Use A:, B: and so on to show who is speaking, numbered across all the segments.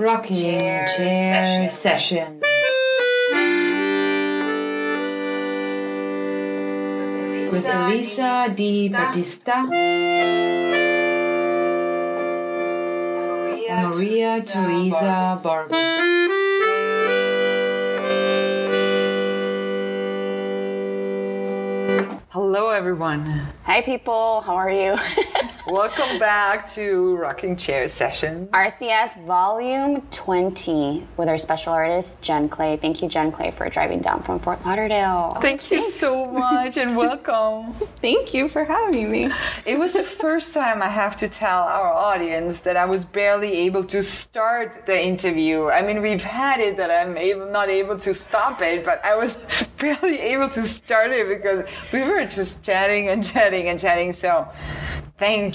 A: Rocking chair, chair session. With Elisa Di Battista and Maria Teresa Barber.
B: Hello, everyone.
C: Hi, people. How are you?
B: Welcome back to Rocking Chair Session.
C: RCS Volume 20 with our special artist, Jen Clay. Thank you, Jen Clay, for driving down from Fort Lauderdale.
B: Thank you so much and welcome.
D: Thank you for having me.
B: It was the first time I have to tell our audience that I was barely able to start the interview. I mean, we've had it that I'm able, not able to stop it, but I was barely able to start it because we were just chatting and chatting and chatting. So, thank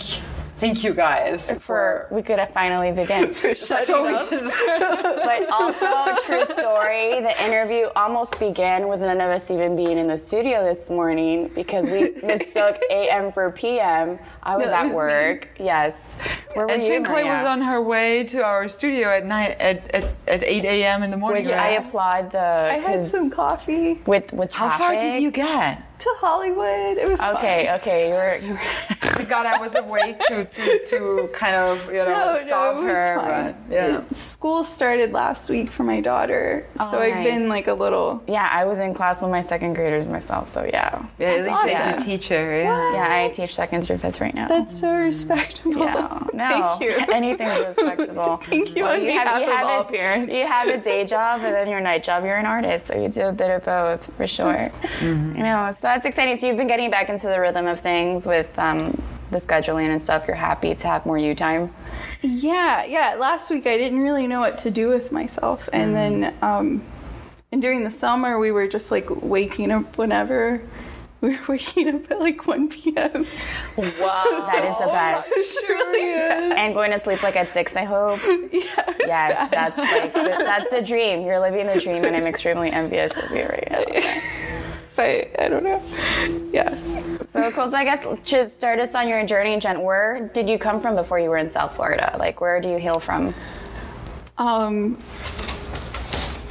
B: thank you guys
C: For we could have finally begin.
B: so we can
C: but also, true story, the interview almost began with none of us even being in the studio this morning because we mistook AM for PM. I was
D: No,
C: at
D: was me.
C: work. Yes. Where were
B: And
C: you,
B: Jen Clay was on her way to our studio at night at, at, at 8 a.m. in the morning.
C: Which I
B: right?
C: applaud the.
D: I had some coffee
C: with with traffic.
B: How far did you get?
D: To Hollywood. It was
C: Okay,
D: fun.
C: okay, you were. You were
B: God I was awake to, to, to kind of, you know,
D: No, no,
B: stop
D: it was
B: her.
D: fine.
B: But, yeah.
D: School started last week for my daughter, so
C: Oh,
D: I've been like a little.
C: yeah, I was in class with my second graders myself, so yeah.
B: Yeah, at
D: That's
B: least
D: awesome.
B: it's a teacher. Yeah.
C: Yeah, I teach second through fifth right now.
D: That's so respectable.
C: yeah, no,
D: Thank you.
C: anything's respectable.
D: Thank you on
C: you
D: behalf
C: have, you
D: of
C: have
D: all
C: a,
D: parents.
C: You have a day job and then your night job. You're an artist, so you do a bit of both for sure. You know, so that's exciting. So you've been getting back into the rhythm of things with um, the scheduling and stuff. You're happy to have more you time.
D: Yeah, yeah. Last week I didn't really know what to do with myself, and then um, and during the summer we were just like waking up whenever. We were waking up at like 1 p.m.
B: Wow.
C: That is the best.
D: It's really bad.
C: And going to sleep like at six, I hope.
D: Yeah,
C: Yes,
D: bad.
C: that's like the, that's the dream. You're living the dream, and I'm extremely envious of you right now.
D: but I don't know. Yeah.
C: So cool. So I guess to start us on your journey, Jen, where did you come from before you were in South Florida? Like, where do you hail from?
D: Um,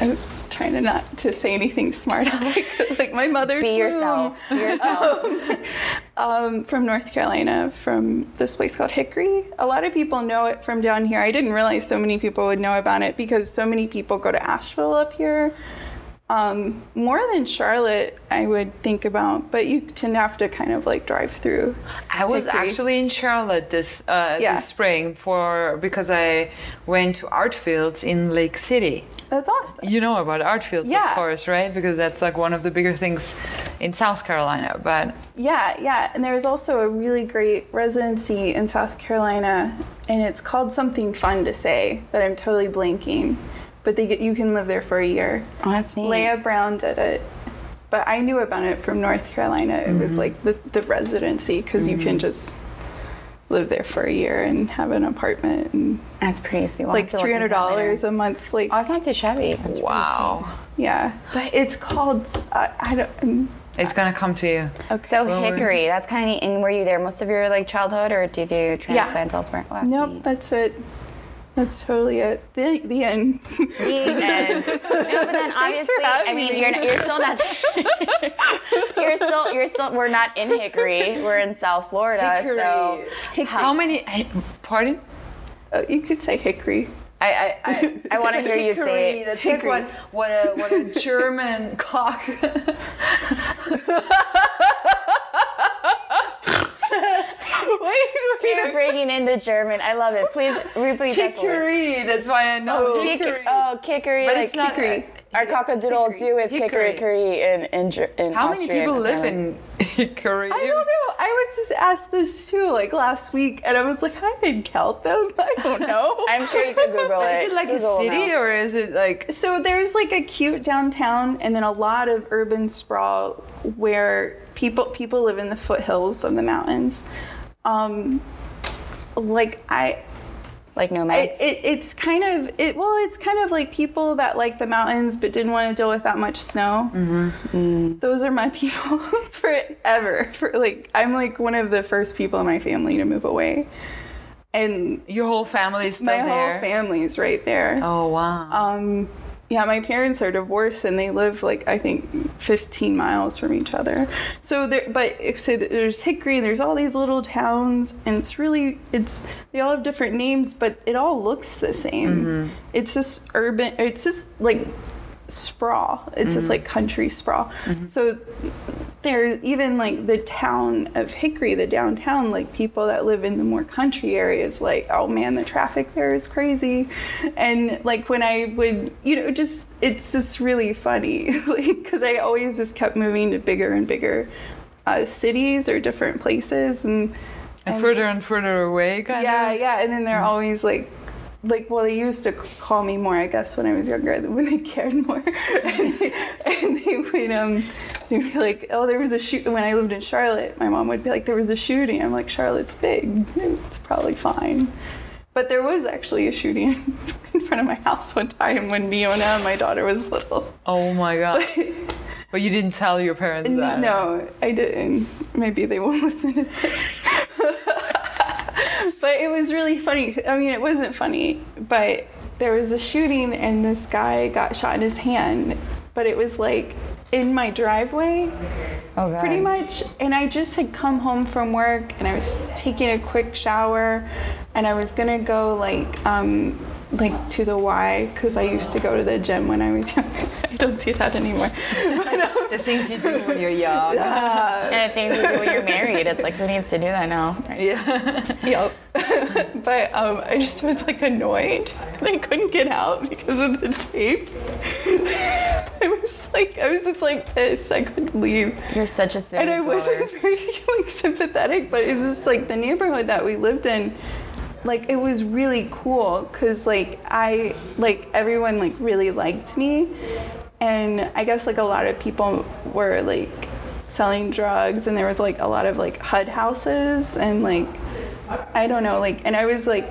D: I'm trying to not to say anything smart. like, like my mother's
C: Be yourself. Be yourself.
D: Um, from North Carolina, from this place called Hickory. A lot of people know it from down here. I didn't realize so many people would know about it because so many people go to Asheville up here. Um, more than Charlotte, I would think about, but you tend to have to kind of like drive through.
B: I was
D: Hickory.
B: actually in Charlotte this uh,
D: Yeah.
B: this spring for because I went to ArtFields in Lake City.
D: That's awesome.
B: You know about ArtFields, of course, right? Because that's like one of the bigger things in South Carolina. But
D: Yeah, yeah. And there's also a really great residency in South Carolina, and it's called something fun to say that I'm totally blanking. But they get, you can live there for a year.
C: Oh, that's neat.
D: Leah Brown did it. But I knew about it from North Carolina. It was like the, the residency because you can just live there for a year and have an apartment and
C: That's pretty sweet. We'll
D: like
C: have to look
D: three
C: into
D: hundred
C: that later.
D: dollars a month. Like
C: Oh, it's not too shabby. That's
B: wow,
D: yeah, but it's called uh, I don't. um,
B: it's gonna come to you.
C: sweet. So Hickory, that's kind of neat. And were you there most of your like childhood, or did you transplant elsewhere? Oh, that's
D: Nope,
C: neat.
D: that's it. That's totally it. The the end.
C: The end. No, but then obviously, I mean,
D: me.
C: you're not, you're still not. you're still you're still. We're not in Hickory. We're in South Florida. So
B: How many? Pardon?
D: Oh, you could say hickory.
B: I I, I,
C: I wanna hear you say
B: Hickory,
C: it.
B: That's like
D: Hickory.
B: what what a what a German cock.
C: You're bringing in the German. I love it. Please repeat that. for me.
B: Hickory. That's why I know oh,
C: Kick-
B: hickory.
C: oh, kickery.
B: But
C: like
B: it's not-
C: kickery. Uh, Our cockadoodle do is
B: Hickory.
C: kickery in in Ger- in
B: How many people live in Hickory?
D: I don't know. I was just asked this too, like last week, and I was like, I didn't count them. I don't know.
C: I'm sure you could Google it.
B: Is it like
C: Google
B: a city
C: know.
B: or is it like?
D: so there's like a cute downtown, and then a lot of urban sprawl where people people live in the foothills of the mountains. Um, like I,
C: like
D: it,
C: nomads?
D: it, it's kind of it. Well, it's kind of like people that like the mountains but didn't want to deal with that much snow.
C: Mm-hmm.
D: Those are my people forever. For like, I'm like one of the first people in my family to move away. and
B: Your whole family is still
D: my
B: there.
D: whole family's right there.
B: oh wow.
D: Um, yeah, my parents are divorced and they live like I think 15 miles from each other. So there, but so there's Hickory. And there's all these little towns, and it's really it's they all have different names, but it all looks the same. Mm-hmm. It's just urban. It's just like sprawl. It's just mm-hmm. like country sprawl. Mm-hmm. So there's even like the town of Hickory, the downtown, like people that live in the more country areas, like, oh man, the traffic there is crazy. And like when I would, you know, just, it's just really funny, like, because I always just kept moving to bigger and bigger uh, cities or different places. And
B: and further and further away, kind
D: yeah,
B: of.
D: Yeah, yeah. And then they're always like, like, well, they used to call me more, I guess, when I was younger, when they cared more. and, they, and they would, um, they'd be like, oh, there was a shoot. When I lived in Charlotte, my mom would be like, there was a shooting. I'm like, Charlotte's big. It's probably fine. But there was actually a shooting in front of my house one time when Miona, my daughter, was little.
B: Oh my god. but you didn't tell your parents that.
D: No, I didn't. Maybe they won't listen to this. but it was really funny. I mean, it wasn't funny, but there was a shooting and this guy got shot in his hand, but it was like in my driveway
C: Oh god.
D: pretty much and i just had come home from work and i was taking a quick shower and i was gonna go like um like to the Y because i used to go to the gym when i was young. i don't do that anymore but, um,
B: The things you do when you're young.
C: And things you do when you're married, it's like who needs to do that now? right?
B: Yeah.
D: Yep. but um, I just was like annoyed and I couldn't get out because of the tape. I was like, I was just like pissed. I couldn't leave.
C: You're such a silly
D: And I wasn't very like sympathetic, but it was just like the neighborhood that we lived in. Like it was really cool because like I like everyone like really liked me, and I guess like a lot of people were like selling drugs, and there was like a lot of like HUD houses and like I don't know like and I was like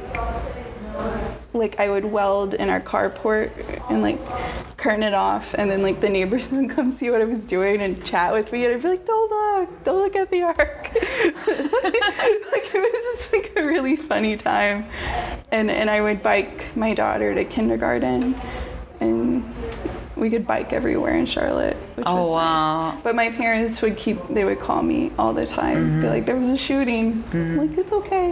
D: like I would weld in our carport and like curtain it off, and then like the neighbors would come see what I was doing and chat with me, and I'd be like, "Don't look, don't look at the arc." like it was just like a really funny time, and and I would bike my daughter to kindergarten, we could bike everywhere in Charlotte, which
B: Oh,
D: was
B: wow.
D: nice. But my parents would keep they would call me all the time, be mm-hmm. like, "There was a shooting." I'm mm-hmm. like it's okay.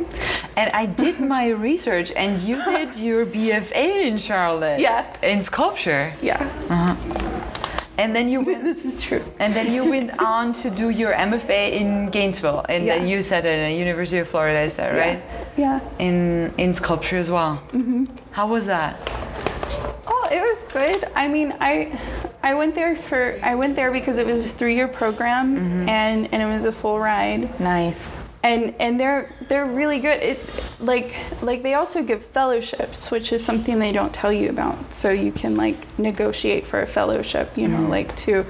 B: And I did my research, and you did your BFA in Charlotte.
D: Yeah.
B: In sculpture,
D: Yeah, uh-huh.
B: and then you went,
D: this is true.
B: and then you went on to do your MFA in Gainesville, and then
D: Yeah.
B: you said at the University of Florida, is that right?
D: Yeah.
B: In in sculpture as well. Mm-hmm. How was that?
D: Oh, it was good. I mean, I I went there for I went there because it was a three year program and and it was a full ride.
C: Nice.
D: And and they're they're really good. It like like they also give fellowships, which is something they don't tell you about. So you can like negotiate for a fellowship, you know, like to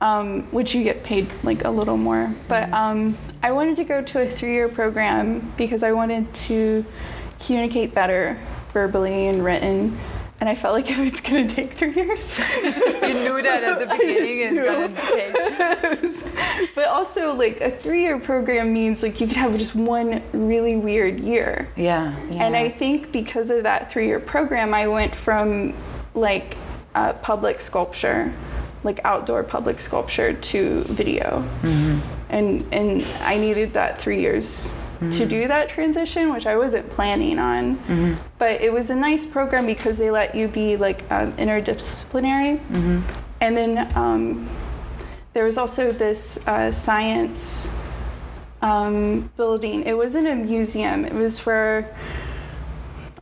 D: um, which you get paid like a little more. But um, I wanted to go to a three-year program because I wanted to communicate better verbally and written. And I felt like it was going to take three years.
B: You knew that at the beginning. It's gonna take.
D: but also, like a three-year program means like you could have just one really weird year.
B: Yeah.
D: And I think because of that three-year program, I went from like uh, public sculpture, like outdoor public sculpture, to video, and and I needed that three years to do that transition, which I wasn't planning on. But it was a nice program because they let you be like um, interdisciplinary, and then um, there was also this uh, science um, building. It wasn't a museum. It was where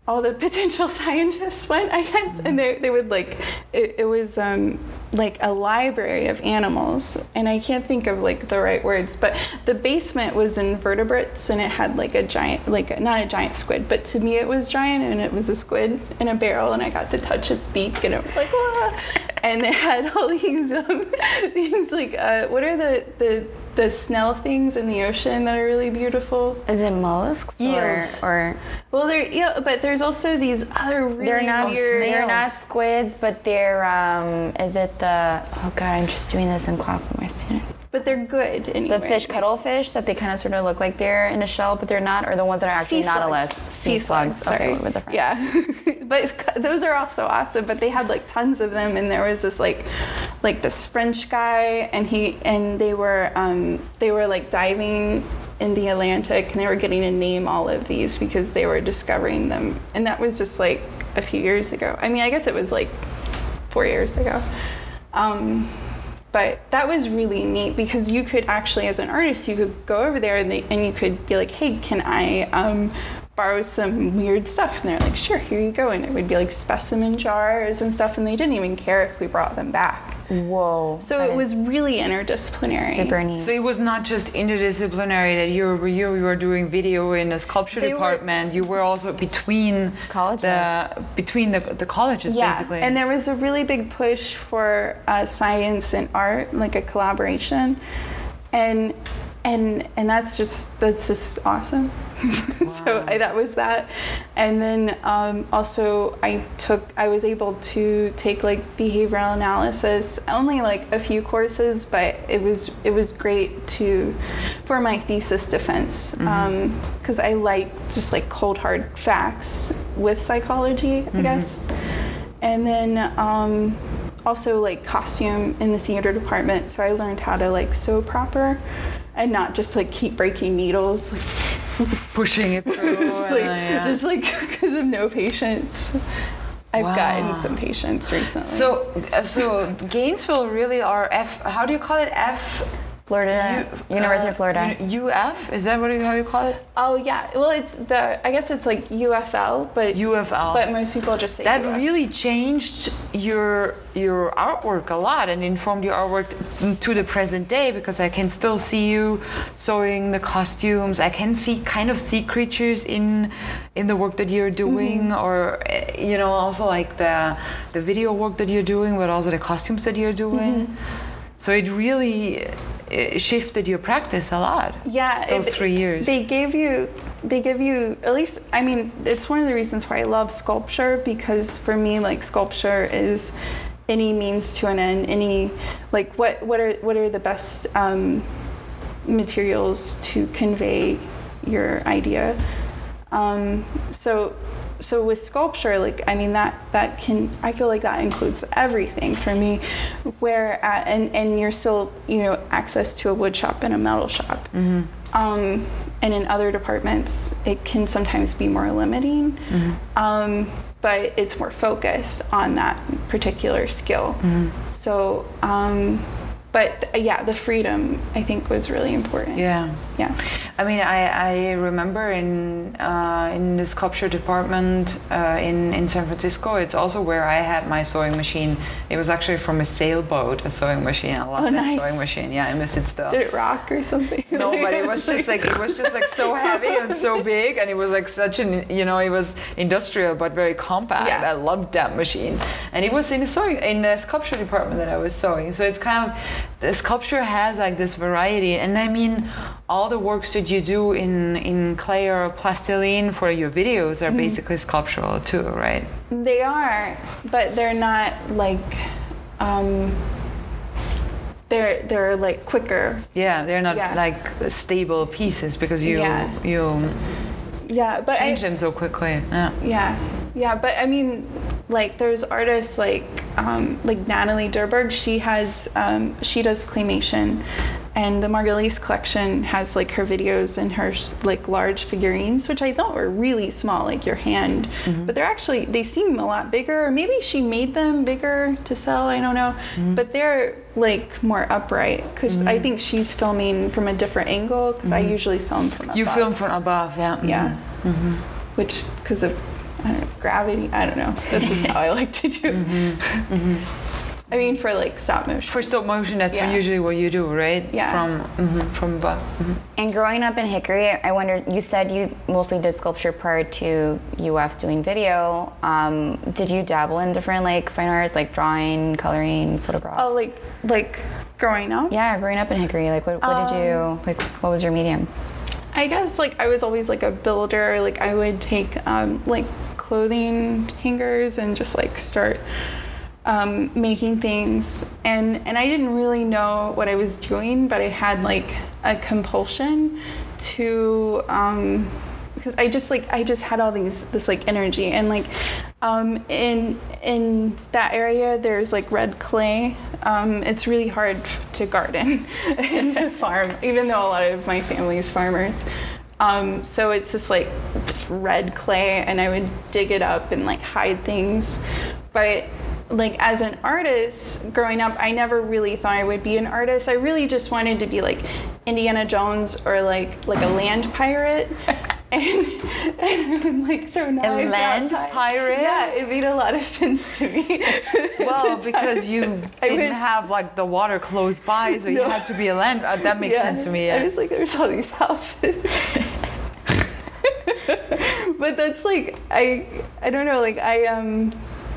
D: all the potential scientists went, I guess, and they they would like it, it was um, like a library of animals, and I can't think of like the right words, but the basement was invertebrates, and it had like a giant, like a, not a giant squid, but to me it was giant, and it was a squid in a barrel, and I got to touch its beak, and it was like, Wah! and they had all these um, these like uh, what are the the the snail things in the ocean that are really beautiful.
C: Is it mollusks or,
B: Eels.
C: or
D: Well, there, yeah, but there's also these other really
C: they're not
D: weird.
C: they're not squids, but they're um is it the oh god I'm just doing this in class with my students.
D: But they're good anyway.
C: The fish cuttlefish that they kind of sort of look like they're in a shell, but they're not, or the ones that are actually
D: sea
C: nautilus.
D: slugs.
C: Sea slugs.
D: Sorry.
C: Okay, different.
D: Yeah, but those are also awesome. But they had like tons of them, and there was this like, like this French guy, and he and they were um, they were like diving in the Atlantic, and they were getting to name all of these because they were discovering them, and that was just like a few years ago. I mean, I guess it was like four years ago. Um, but that was really neat because you could actually, as an artist, you could go over there and, they, and you could be like, hey, can I um, borrow some weird stuff? And they're like, sure, here you go. And it would be like specimen jars and stuff, and they didn't even care if we brought them back.
C: Whoa.
D: So it was really interdisciplinary.
C: super neat.
B: So it was not just interdisciplinary that you were you, you were doing video in the sculpture
D: They were-
B: department. you were also between
C: Colleges.
B: The, between the, the colleges,
D: yeah,
B: basically.
D: and there was a really big push for uh, science and art, like a collaboration, and and and that's just that's just awesome. so I, that was that, and then um, also I took I was able to take like behavioral analysis, only like a few courses, but it was it was great to for my thesis defense because I like just like cold hard facts with psychology, I guess. And then um, also like costume in the theater department so i learned how to like sew proper and not just like keep breaking needles
B: pushing it through.
D: just like
B: yeah.
D: like because of no patience i've
B: Wow.
D: gotten some patience recently
B: so uh, so Gainesville really are F. How do you call it? F.
C: Florida,
B: U-
C: University
B: uh,
C: of Florida.
B: UF is that what you, how you call it?
D: oh yeah well it's the i guess it's like ufl but
B: UFL.
D: but most people just say
B: that
D: UF.
B: really changed your your artwork a lot and informed your artwork to the present day because I can still see you sewing the costumes. I can see kind of see creatures in in the work that you're doing, or eh, you know, also like the the video work that you're doing, but also the costumes that you're doing. So it really shifted your practice a lot.
D: yeah
B: those
D: it-
B: three years.
D: they gave you they give you at least i mean it's one of the reasons why i love sculpture because for me like sculpture is any means to an end any like what what are what are the best um, materials to convey your idea um, so so with sculpture like i mean that that can i feel like that includes everything for me. Where at, and and you're still you know access to a wood shop and a metal shop. Um, and in other departments it can sometimes be more limiting. Um, but it's more focused on that particular skill. So um, but uh, yeah the freedom i think was really important
B: Yeah.
D: yeah
B: I mean, I, I remember in uh, in the sculpture department uh, in in San Francisco. It's also where I had my sewing machine. It was actually from a sailboat, a sewing machine. I love
D: Oh,
B: that
D: nice.
B: sewing machine. Yeah, I miss it still.
D: did it rock or something
B: No, but it was just like it was just like so heavy and so big, and it was like such an you know it was industrial but very compact.
D: Yeah.
B: I loved that machine, and it was in the sewing in the sculpture department that I was sewing. So it's kind of the sculpture has like this variety, and I mean all the works that you do in in clay or plastiline for your videos are basically sculptural too, right?
D: They are, but they're not like um they're they're like quicker.
B: Yeah, they're not
D: Yeah.
B: like stable pieces because you
D: Yeah.
B: you
D: Yeah, but I,
B: change them so quickly. Yeah.
D: yeah. Yeah, but I mean like there's artists like um like Nathalie Djurberg, she has um she does claymation and the Margulies collection has like her videos and her like large figurines, which I thought were really small, like your hand. Mm-hmm. But they're actually they seem a lot bigger. Or maybe she made them bigger to sell. I don't know. Mm-hmm. But they're like more upright because I mm-hmm. think she's filming from a different angle because I usually film from above.
B: You film from above, yeah.
D: yeah, which because of I don't know gravity. I don't know. That's just how I like to do. I mean, for like stop motion.
B: For stop motion, that's
D: Yeah.
B: usually what you do, right?
D: Yeah.
B: From mhm, from above. mhm.
C: And growing up in Hickory, I wondered, you said you mostly did sculpture prior to UF doing video. Um, did you dabble in different like fine arts, like drawing, coloring, photographs?
D: Oh, like like growing up.
C: yeah, growing up in Hickory, like what, what did you, like what was your medium?
D: I guess like I was always like a builder. Like I would take um, like clothing hangers and just like start um, making things, and and I didn't really know what I was doing, but I had like a compulsion to. Um, because I just like I just had all these this like energy and like um, in in that area there's like red clay. Um, it's really hard to garden and farm, even though a lot of my family's farmers. Um, so it's just like it's red clay, and I would dig it up and like hide things. But like as an artist growing up, I never really thought I would be an artist. I really just wanted to be like Indiana Jones or like like a land pirate. And, and like throw knives A
B: land
D: outside.
B: pirate?
D: Yeah, it made a lot of sense to me.
B: Well, because you didn't
D: was-
B: have like the water close by, so you had to be a land. Uh, that makes
D: Yeah.
B: sense to me.
D: I was like, there's all these houses. but that's like I I don't know, like I um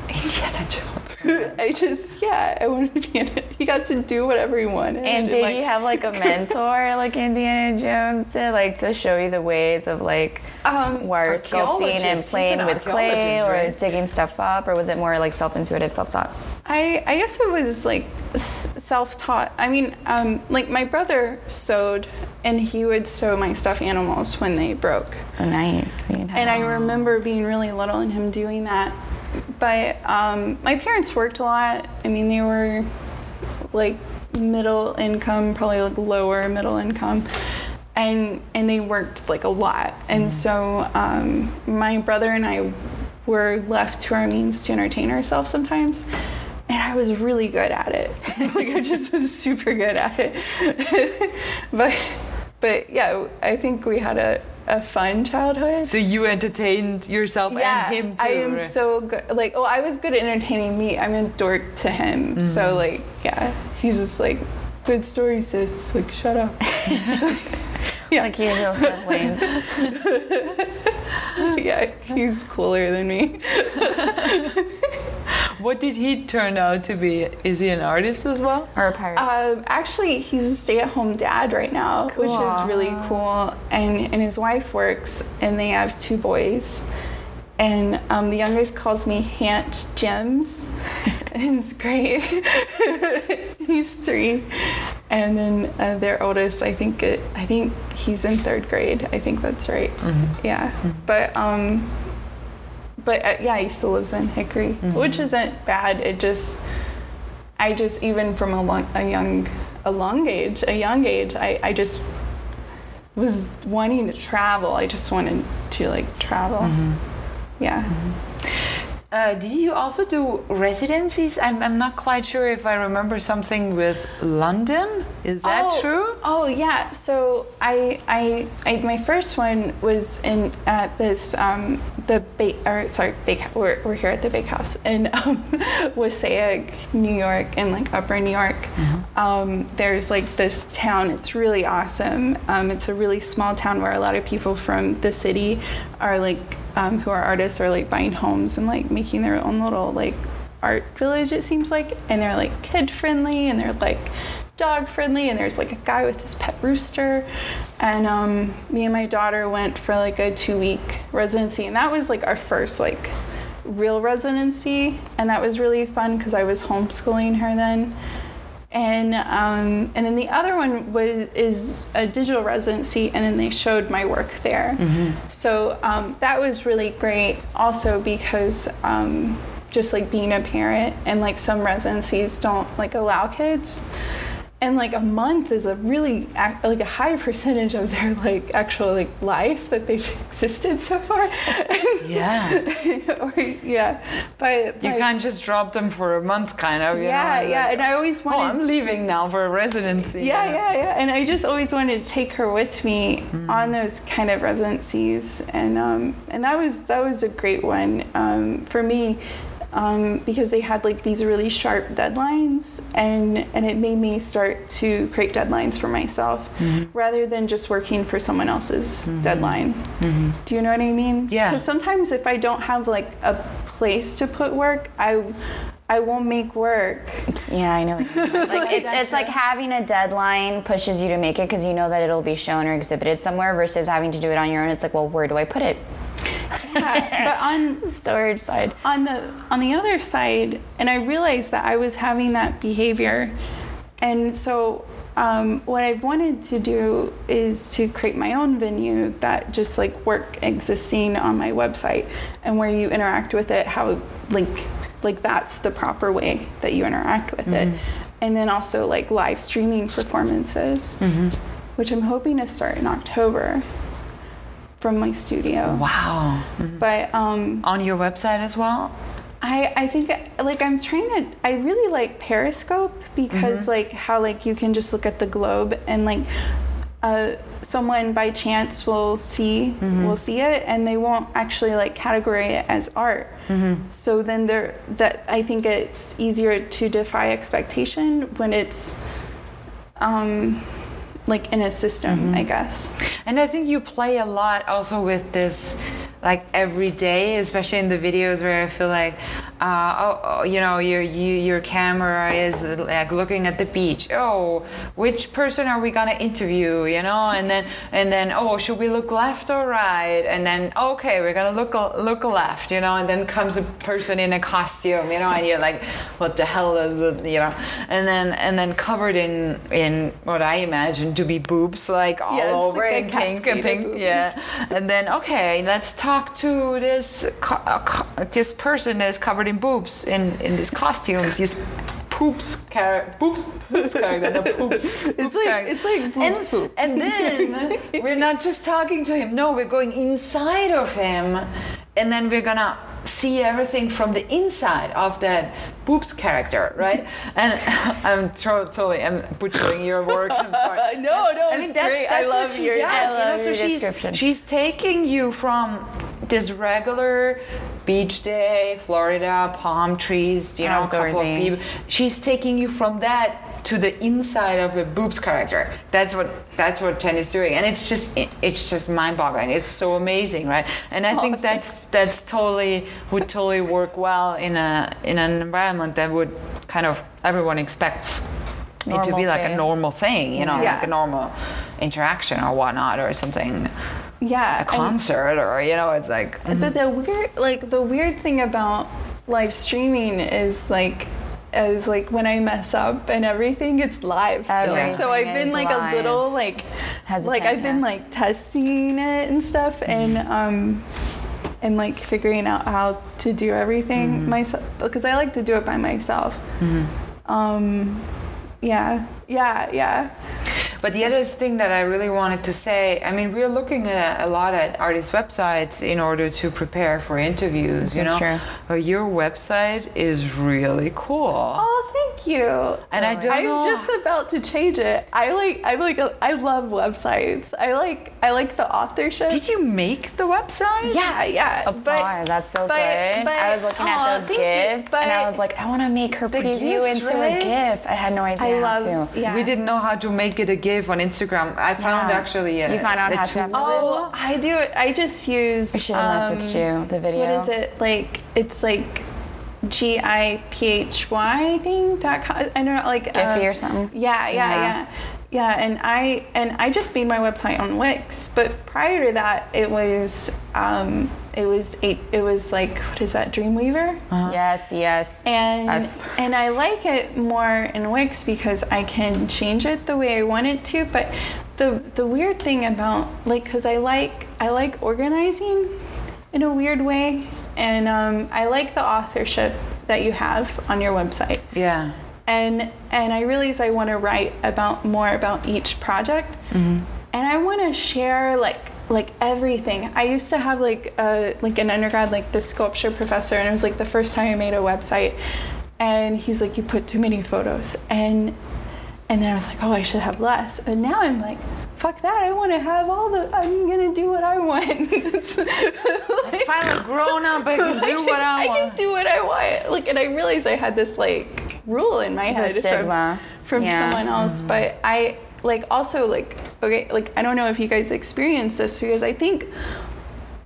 B: Indiana Jones.
D: I just yeah, I wanted to be in it. He got to do whatever he wanted.
C: And did
D: like,
C: you have like a mentor like Indiana Jones did, like to show you the ways of like
D: um
C: wire sculpting and playing with clay or
B: right?
C: digging stuff up, or was it more like self-intuitive, self-taught?
D: I, I guess it was like self-taught. I mean, um, like my brother sewed, and he would sew my stuffed animals when they broke.
C: Oh, nice.
D: And I remember being really little and him doing that. But um, my parents worked a lot. I mean, they were like middle income, probably like lower middle income. And, and they worked like a lot. And so um, my brother and I were left to our means to entertain ourselves sometimes. And I was really good at it. like I just was super good at it. but but yeah, I think we had a, a fun childhood.
B: So you entertained yourself
D: Yeah,
B: and him too.
D: I am so good. Like, oh, I was good at entertaining me. I'm a dork to him.
B: Mm-hmm.
D: So like, yeah, he's just like, good story, sis. Like, shut up. yeah,
C: Like usual siblings.
D: yeah, he's cooler than me.
B: What did he turn out to be? Is he an artist as well?
C: or a pirate.
D: Um, actually, he's a stay-at-home dad right now, which is really cool. And and his wife works, and they have two boys. And um, the youngest calls me Hant Gems, and it's great. he's three, and then uh, their oldest, I think, it, I think he's in third grade. I think that's right. Yeah, but um, but uh, yeah, he still lives in Hickory, which isn't bad. It just I just even from a, long, a young a long age, a young age, I, I just was wanting to travel. I just wanted to like travel. Yeah.
B: Uh, did you also do residencies? I'm, I'm not quite sure if I remember something with London. Is that
D: oh,
B: true?
D: Oh yeah. So I, I, I my first one was in at this um, the bake or sorry bake we're, we're here at the bake house in um, Wassaic, New York, in like Upper New York. Um, there's like this town. It's really awesome. Um, it's a really small town where a lot of people from the city are like um, who are artists are like buying homes and like making their own little like art village it seems like and they're like kid friendly and they're like dog friendly and there's like a guy with his pet rooster. And um, me and my daughter went for like a two week residency. And that was like our first like real residency. And that was really fun because i was homeschooling her then. And um, and then the other one was is a digital residency, and then they showed my work there. So um, that was really great. Also because um, just like being a parent, and like some residencies don't like allow kids, and like a month is a really like a high percentage of their like actual like life that they've existed so far.
B: Yeah.
D: or yeah, but
B: You
D: like-
B: can't just drop them for a month, kind of. you
D: Yeah,
B: know,
D: yeah,
B: like,
D: and I always wanted oh.
B: I'm leaving now for a residency.
D: Yeah, yeah, yeah. And I just always wanted to take her with me on those kind of residencies, and um, and that was that was a great one um, for me. Um, because they had like these really sharp deadlines and and it made me start to create deadlines for myself mm-hmm. rather than just working for someone else's mm-hmm. deadline mm-hmm. do you know what i mean
B: Yeah.
D: because sometimes if i don't have like a place to put work i i won't make work
C: Yeah, I know. what you mean. Like it's, it's like having a deadline pushes you to make it because you know that it'll be shown or exhibited somewhere versus having to do it on your own. It's like, well, where do I put it?
D: Yeah, but on
C: Storage side.
D: on the on the other side, and I realized that I was having that behavior, and so um, what I've wanted to do is to create my own venue that just like work existing on my website, and where you interact with it, how like like that's the proper way that you interact with it, and then also like live streaming performances, which I'm hoping to start in October from my studio.
B: Wow.
D: But um,
B: On your website as well?
D: I, I think like I'm trying to I really like Periscope because like how like you can just look at the globe and like uh, someone by chance will see will see it and they won't actually like categorize it as art. So then there that I think it's easier to defy expectation when it's um, like in a system, I mm-hmm. guess.
B: And I think you play a lot also with this, like every day, especially in the videos where I feel like, uh, oh, oh, you know, your you, your camera is like looking at the beach. Oh, which person are we gonna interview? You know, and then and then oh, should we look left or right? And then okay, we're gonna look look left. You know, and then comes a person in a costume. You know, and you're like, what the hell is it? You know, and then and then covered in in what I imagine to be boobs, like all
D: it's
B: over
D: like
B: pink and pink.
D: boobs.
B: Yeah, and then okay, let's talk to this co- uh, this person that is covered in boobs in in this costume. these poops character, poops poops character, no poops. It's
D: like- it's like boobs
B: and,
D: poop.
B: and then we're not just talking to him. No, we're going inside of him, and then we're gonna see everything from the inside of that boobs character, right? and I'm totally I'm butchering your work. I'm sorry.
D: No, no,
B: I mean
D: it's
B: that's,
D: great.
B: that's
D: I
B: what
D: love
B: she
D: your-
B: does.
C: I
B: you know,
C: love
B: so
C: your
B: she's
C: description.
B: she's taking you from this regular beach day, Florida, palm trees, you know, a couple of people. She's taking you from that to the inside of a boobs character. That's what that's what Jen is doing, and it's just it's just mind-boggling. It's so amazing, right? And I think that's that's totally would totally work well in a in an environment that would kind of everyone expects it to be like a normal thing, you know,
D: Yeah.
B: like a normal interaction or whatnot, or something,
D: Yeah.
B: a concert, or you know, it's like
D: But the weird, like the weird thing about live streaming is like, is like when I mess up and everything, it's live.
C: Everything
D: So I've been like
C: live.
D: a little like,
C: Hesitant,
D: like I've been like testing it and stuff, and um, and like figuring out how to do everything myself because I like to do it by myself. Um, yeah, yeah, yeah.
B: But the other thing that I really wanted to say, I mean, we're looking at a lot at artists' websites in order to prepare for interviews.
C: This
B: you know,
C: true.
B: But your website is really cool.
D: Oh, thank you.
B: And I don't
D: I'm
B: know-
D: just about to change it. I like. I like. I love websites. I like. I like the authorship.
B: Did you make the website?
D: Yeah, yeah.
C: Oh, Apply. That's so
D: but-
C: good.
D: but-
C: I was looking
D: aw,
C: at those
D: gifts, you,
C: and I was like, I want to make her preview
B: gifs,
C: into
B: right?
C: a gif. I had no idea
D: I
C: how
D: love.
C: to.
D: Yeah.
B: We didn't know how to make it a GIF on Instagram. I found
C: Yeah.
B: actually a,
C: You found out
B: a
C: how to have
B: tool.
D: Oh, I do. I just use.
C: I should have
D: um,
C: messaged you the video.
D: What is it like? It's like G I P H Y thing dot com. I don't know, like
C: Giphy
D: uh,
C: or something?
D: Yeah, yeah,
C: Yeah.
D: yeah, yeah. And I and I just made my website on Wix, but prior to that, it was um, it was eight. It was like what is that? Dreamweaver.
C: Yes, yes.
D: And
C: Yes.
D: and I like it more in Wix because I can change it the way I want it to. But the the weird thing about like because I like I like organizing in a weird way, and um, I like the authorship that you have on your website.
B: Yeah.
D: And and I realize I want to write about more about each project, mm-hmm. and I want to share like like everything. I used to have like a like an undergrad like this sculpture professor, and it was like the first time I made a website, and he's like, you put too many photos, and and then I was like, oh, I should have less, and now I'm like. Fuck that! I want to have all the. I'm gonna do what I want. Like-
B: Finally grown up, I can do what I,
D: I
B: want.
D: I can do what I want. Like, and I realized I had this like rule in my head from, from
C: Yeah.
D: someone else. But I like also like okay, like I don't know if you guys experience this because I think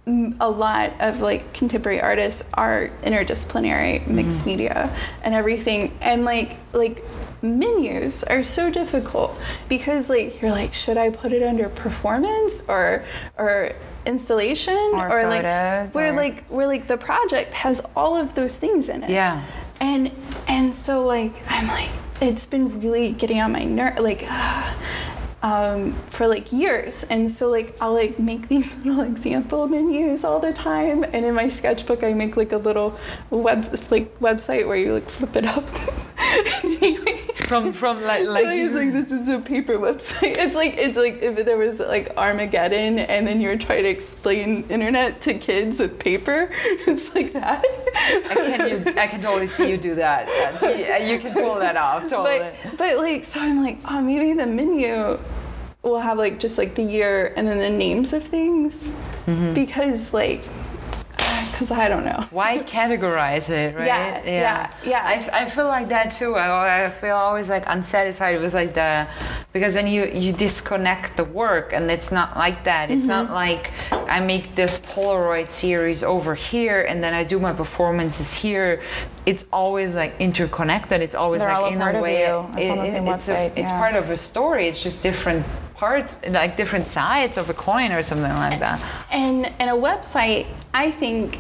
D: mm, a lot of like contemporary artists are interdisciplinary mixed media and everything and like like menus are so difficult because like you're like should i put it under performance or or installation
C: Or
D: like
C: photos,
D: where
C: or-
D: like where like the project has all of those things in it.
B: Yeah.
D: And and so like I'm like it's been really getting on my nerve like um, for like years. And so like I'll like make these little example menus all the time. And in my sketchbook I make like a little web like website where you like flip it up
B: From from like like
D: it's like this is a paper website. It's like it's like if there was like Armageddon and then you're trying to explain internet to kids with paper. It's like that.
B: I can you I can totally see you do that. You can pull that off totally.
D: but but like so I'm like oh maybe the menu will have like just like the year and then the names of things
B: Mm-hmm.
D: because like because I don't know.
B: why categorize it right?
D: Yeah, yeah, yeah.
B: I, f- I feel like that too. I, I feel always like unsatisfied with like the because then you you disconnect the work and it's not like that. It's
D: Mm-hmm.
B: not like i make this polaroid series over here and then i do my performances here. It's always like interconnected. It's always
C: They're
B: like in
C: part
B: a way.
C: It's on the same
B: it's, a-
C: website,
B: it's part of a story. It's just different parts like different sides of a coin or something like that.
D: And and a website, I think,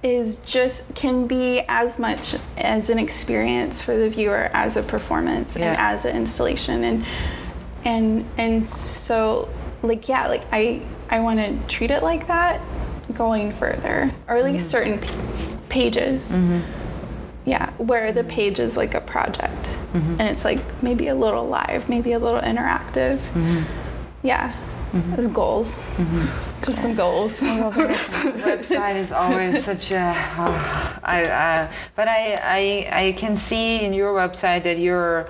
D: is just can be as much as an experience for the viewer as a performance and as an installation. And and and so like yeah, like I I want to treat it like that going further or at least mm-hmm. certain p- pages. Mm-hmm. Yeah, where the page is like a project and it's like maybe a little live, maybe a little interactive. Yeah. As goals. Just some goals.
B: website is always such a uh, I, uh, but I, I I can see in your website that you're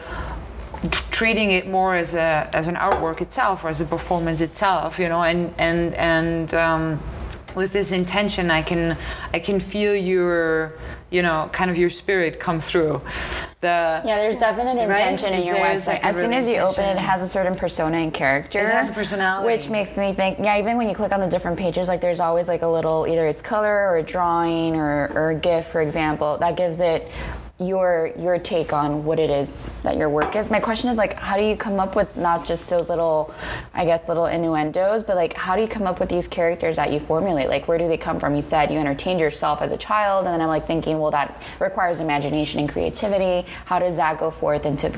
B: treating it more as a as an artwork itself or as a performance itself you know and and and um, with this intention I can I can feel your you know kind of your spirit come through the
C: Yeah, there's definite
B: Right?
C: intention in your
B: There's,
C: website.
B: like,
C: as soon as you open it, it has a certain persona and character.
B: It has a personality.
C: Which makes me think, yeah, even when you click on the different pages, like there's always like a little, either it's color or a drawing or, or a GIF, for example, that gives it your your take on what it is that your work is. My question is like, how do you come up with not just those little, I guess, little innuendos, but like, how do you come up with these characters that you formulate? Like, where do they come from? You said you entertained yourself as a child, and then I'm like thinking, well, that requires imagination and creativity. How does that go forth into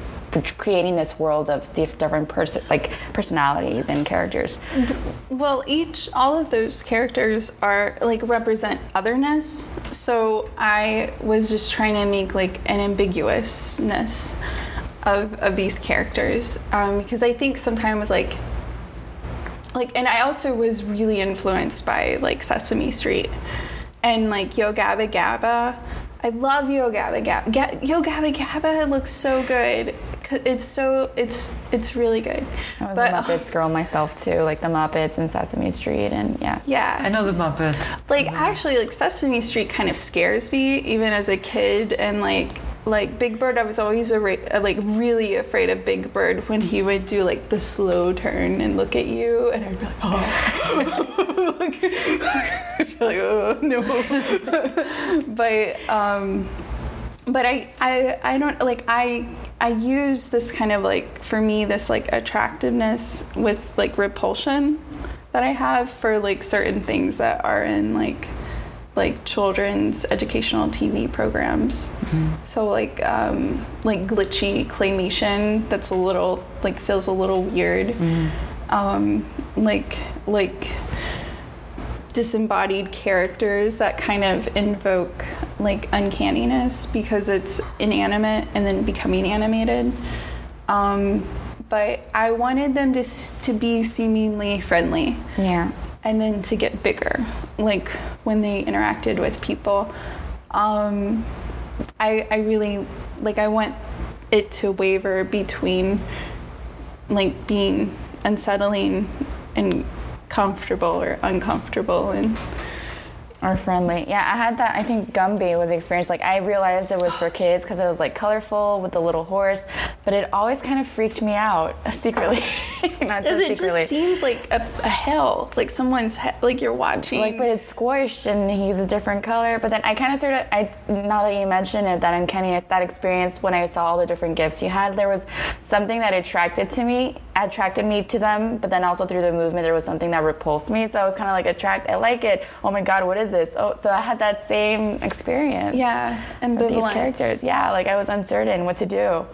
C: creating this world of dif- different person like personalities and characters?
D: Well, each, all of those characters are like represent otherness. So I was just trying to make like an ambiguousness of, of these characters um, because I think sometimes like like and I also was really influenced by like Sesame Street and like Yo Gabba Gabba. I love Yo Gabba Gabba. Ga- Yo Gabba Gabba looks so good. 'Cause It's so it's it's really good.
C: I was
D: But-
C: a Muppets girl myself too, like the Muppets and Sesame Street, and yeah.
D: Yeah.
B: I know the Muppets
D: Like actually, like Sesame Street kind of scares me, even as a kid, and like like Big Bird, I was always a, uh, like really afraid of Big Bird when he would do like the slow turn and look at you, and I'd be like, oh, like, I'd be like, oh no. but um, but I, I I don't like I I use this kind of like for me this like attractiveness with like repulsion that I have for like certain things that are in like like children's educational TV programs. So like um, like glitchy claymation that's a little like feels a little weird. Um, like like disembodied characters that kind of invoke like uncanniness because it's inanimate and then becoming animated. Um, but I wanted them to to be seemingly friendly
C: Yeah.
D: and then to get bigger, like when they interacted with people. Um, I I really like I want it to waver between like being unsettling and comfortable or uncomfortable and
C: Or friendly. Yeah, I had that. I think Gumby was the experience. Like, I realized it was for kids because it was like colorful with the little horse. but it always kind of freaked me out secretly. Not so
D: it
C: secretly.
D: just seems like a, a hell, like someone's he- like you're watching.
C: like but it's squished and he's a different color but then i kind of sort of i now that you mention it that uncanny that experience when i saw all the different gifts you had there was something that attracted to me attracted me to them but then also through the movement there was something that repulsed me so i was kind of like attract i like it oh my god what is this? Oh so i had that same experience
D: yeah,
C: with these characters. Yeah like i was uncertain what to do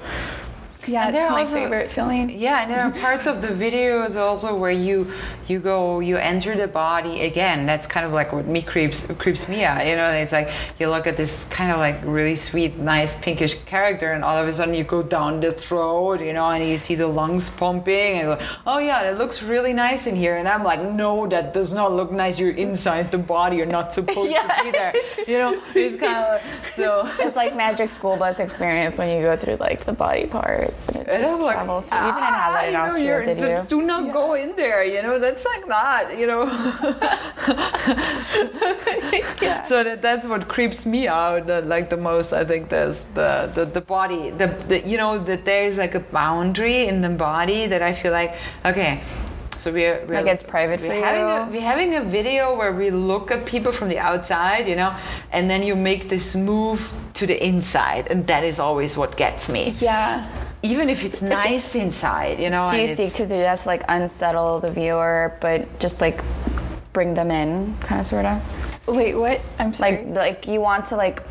D: Yeah,
B: And
D: it's my
B: also-
D: favorite feeling.
B: Yeah, and there are parts of the videos also where you you go you enter the body again. That's kind of like what me creeps creeps me out. You know, it's like you look at this kind of like really sweet, nice pinkish character, and all of a sudden you go down the throat, you know, and you see the lungs pumping, and like, oh yeah, that looks really nice in here. And I'm like, no, that does not look nice. You're inside the body. You're not supposed to be there. You know, it's kind of so.
C: it's like magic school bus experience when you go through like the body parts and it
B: And
C: just
B: like,
C: travels you didn't have that in
B: "Ah, you know,
C: austria did
B: d-
C: you
B: Do not go in there. You know, that's like that. You know. So that, that's what creeps me out uh, like the most. I think there's the the, the body, the, the you know that there's like a boundary in the body that I feel like okay. So we're, we're
C: Like it's private
B: we're
C: for
B: having
C: you?
B: A, we're having a video where we look at people from the outside, you know, and then you make this move to the inside, and that is always what gets me.
D: Yeah.
B: Even if it's nice inside, you know.
C: Do you seek to do that to like unsettle the viewer, but just like bring them in, kind of sort of?
D: Wait, what? I'm sorry.
C: Like, like you want to like,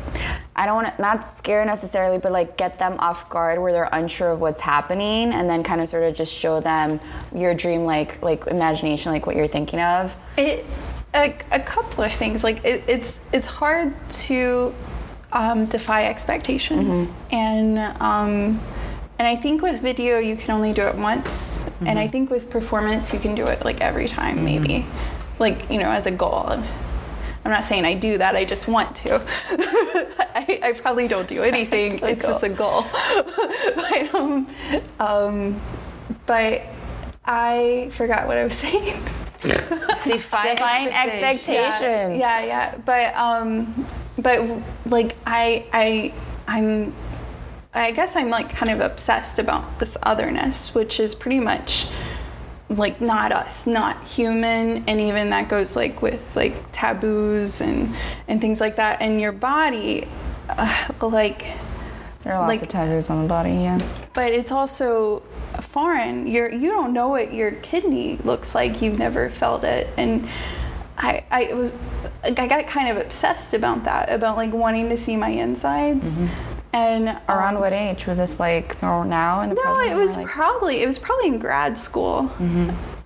C: I don't want to not scare necessarily, but like get them off guard where they're unsure of what's happening, and then kind of sort of just show them your dream, like like imagination, like what you're thinking of.
D: It a, a couple of things. Like it, it's it's hard to um, defy expectations, and um, and I think with video you can only do it once, and I think with performance you can do it like every time, maybe, like you know as a goal. I'm not saying I do that. I just want to. I, I probably don't do anything.
C: It's
D: it's just a goal. but, um, um, but I forgot what I was saying.
B: define,
C: Define expectations.
D: Yeah, yeah. But um but like I I I'm I guess I'm like kind of obsessed about this otherness, which is pretty much like not us, not human, and even that goes like with like taboos and and things like that. And your body, uh, like,
C: There are lots
D: Like-
C: of taboos on the body, yeah.
D: but it's also foreign. You're you don't know what your kidney looks like. You've never felt it, and I I was like I got kind of obsessed about that, about like wanting to see my insides. And um,
C: Around what age was this like or now in the
D: No,
C: present?
D: it was
C: like,
D: probably it was probably in grad school,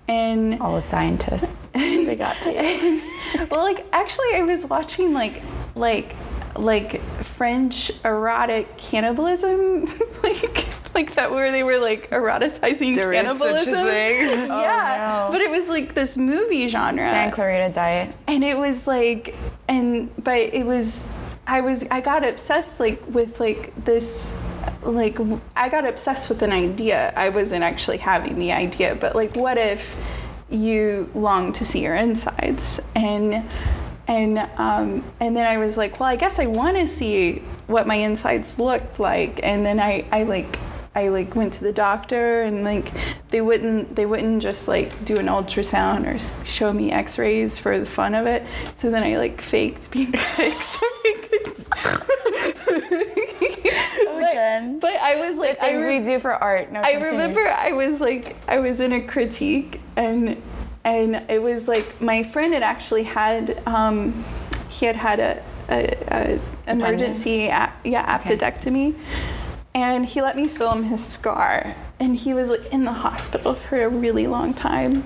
D: and
C: all the scientists. they got to you.
D: well, like actually, I was watching like like like French erotic cannibalism, like like that where they were like eroticizing
B: There is
D: cannibalism.
B: such a thing.
D: yeah,
C: no.
D: but it was like this movie genre,
C: Santa Clarita Diet.
D: and it was like and but it was I was I got obsessed like with like this like I got obsessed with an idea. I wasn't actually having the idea, but like what if you long to see your insides and and um, and then I was like, well, I guess I want to see what my insides looked like, and then I I like I like went to the doctor and like they wouldn't they wouldn't just like do an ultrasound or show me X-rays for the fun of it. So then I like faked being sick. Could- but,
C: Jen.
D: but I was like I
C: Things
D: re-
C: we do for art. No,
D: I
C: continue.
D: remember I was like I was in a critique and and it was like my friend had actually had um, he had had a, a, a emergency a, yeah
C: Okay.
D: appendectomy and he let me film his scar and he was like in the hospital for a really long time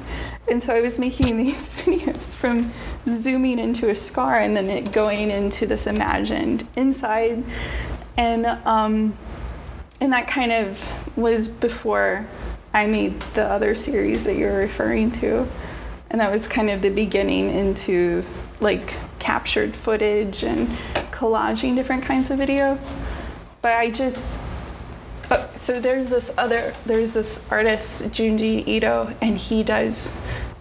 D: and so I was making these videos from zooming into a scar and then it going into this imagined inside and um, and that kind of was before I made the other series that you're referring to. And that was kind of the beginning into like captured footage and collaging different kinds of video. But I just oh, so there's this other there's this artist Junji Ito and he does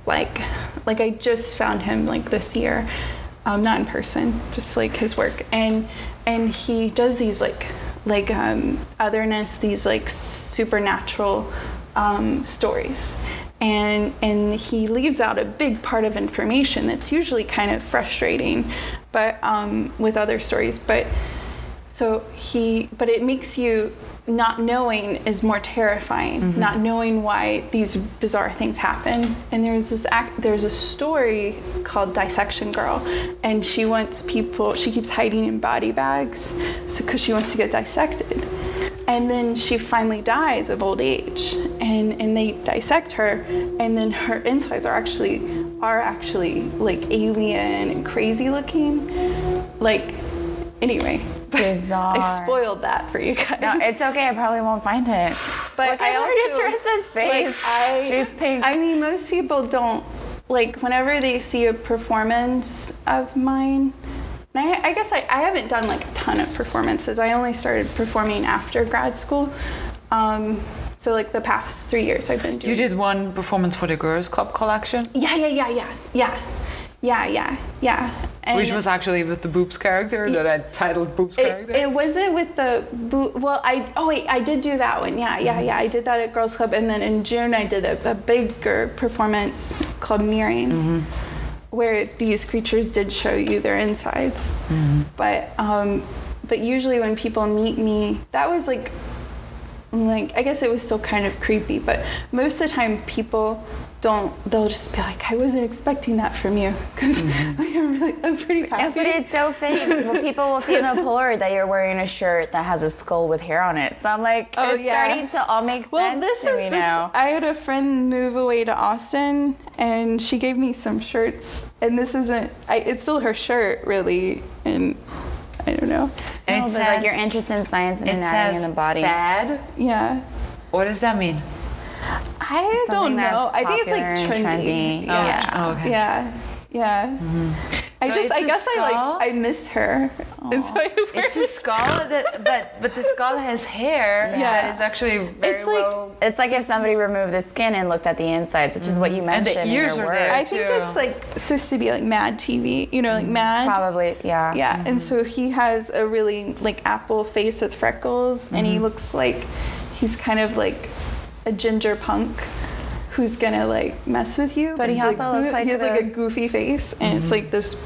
D: like like I just found him like this year. Um, not in person just like his work. And and he does these like like um, otherness, these like supernatural um, stories. And, and he leaves out a big part of information that's usually kind of frustrating but um, with other stories. But so he but it makes you not knowing is more terrifying. Mm-hmm. Not knowing why these bizarre things happen. And there's this act there's a story called dissection girl. And she wants people she keeps hiding in body bags so because she wants to get dissected. And then she finally dies of old age. And and they dissect her. And then her insides are actually are actually like alien and crazy looking. Like anyway
C: Bizarre.
D: I spoiled that for you guys.
C: No, it's okay. I probably won't find it.
D: but
C: Look
D: I
C: at
D: also
C: Maria Teresa's face.
D: Like, I,
C: She's pink.
D: I mean, most people don't like whenever they see a performance of mine. And I, I guess I, I haven't done like a ton of performances. I only started performing after grad school. Um, so like the past three years, I've been doing.
A: You did one performance for the Girls Club collection,
D: Yeah, yeah, yeah, yeah, yeah, yeah, yeah, yeah. And
A: which was actually with the Boobs character that I titled Boobs
D: It,
A: character.
D: it wasn't with the boo. Well, I oh wait, I did do that one. Yeah, yeah, yeah. I mm-hmm. did that at Girls Club, and then in June I did a, a bigger performance called Nearing, mm-hmm. where these creatures did show you their insides. Mm-hmm. But um, but usually when people meet me, that was like like I guess it was still kind of creepy, but most of the time people don't. They'll just be like, "I wasn't expecting that from you," because mm-hmm. I'm really, I'm pretty happy.
C: Yeah, but it's so fitting. Well, people will see in the Polaroid that you're wearing a shirt that has a skull with hair on it. So I'm like,
D: Oh,
C: it's
D: yeah.
C: starting to all make sense
D: Well, this
C: to
D: is
C: me
D: this.
C: now.
D: I had a friend move away to Austin, and she gave me some shirts. And this isn't. I, it's still her shirt, really. And I don't know.
A: and
C: No,
A: it
C: but, like
A: says,
C: you're interested in science and anatomy
A: says
C: in the body.
A: fad.
D: Yeah.
A: What does that mean?
D: I don't know.
C: that's
D: I think it's like
C: popular
D: trendy.
C: and trendy.
D: Yeah.
C: Oh, yeah.
A: Oh, okay.
D: Yeah. Yeah. Mm-hmm. I
A: So
D: just.
A: I
D: I
A: a
D: guess I like. I miss her. And so I wear
A: It's a skull that, but but the skull has hair
D: Yeah.
A: that is actually very
D: It's like-
A: well.
C: It's like if somebody removed the skin and looked at the insides, which is what you
A: Mm-hmm. And the
C: mentioned
A: ears
C: in your
A: are there.
D: I think it's like supposed to be like Mad TV. You know, like mm-hmm. Mad.
C: Probably, yeah.
D: Yeah, and mm-hmm. so he has a really like apple face with freckles, and he looks like he's kind of like a ginger punk who's gonna like mess with you.
C: But he
D: he's,
C: also looks like
D: he has like a goofy face, and it's like this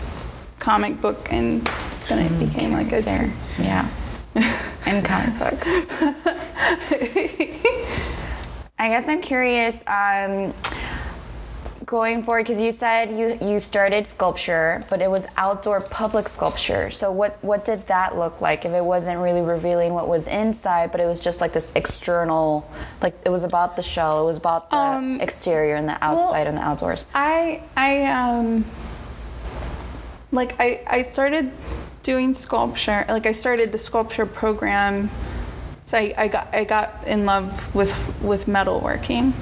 D: comic book, and then it became like a.
C: There. Yeah. and comic book. I guess I'm curious. Um, going forward, because you said you you started sculpture, but it was outdoor public sculpture. So what what did that look like? If it wasn't really revealing what was inside, but it was just like this external, like it was about the shell, it was about the
D: Um,
C: exterior and the outside and the outdoors.
D: I I um like I I started doing sculpture. Like I started the sculpture program. So I, I got I got in love with with metalworking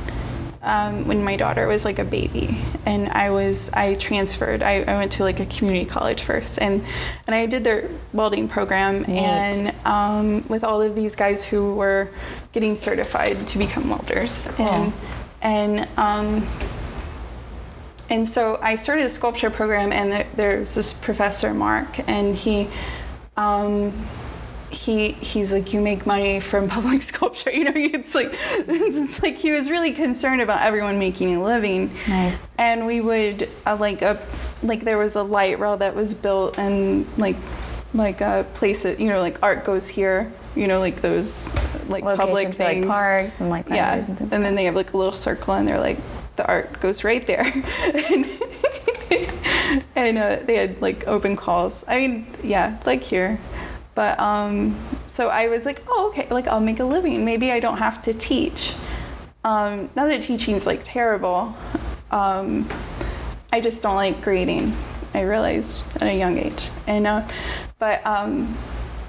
D: um, when my daughter was like a baby, and I was I transferred. I, I went to like a community college first, and and I did their welding program, and um, with all of these guys who were getting certified to become welders, and and um, and so I started a sculpture program, and there, there's this professor Mark, and he, um, he he's like, you make money from public sculpture. You know, it's like it's like he was really concerned about everyone making a living.
C: Nice.
D: And we would uh, like a like there was a light rail that was built, and like like a place that you know like art goes here. You know, like those like public
C: Locations for, like parks and like
D: yeah
C: and things.
D: and then they have like a little circle and they're like the art goes right there and, and uh, they had like open calls i mean yeah like here but um so i was like oh okay like i'll make a living. Maybe i don't have to teach. Um not that teaching's like terrible um i just don't like grading i realized at a young age and uh but um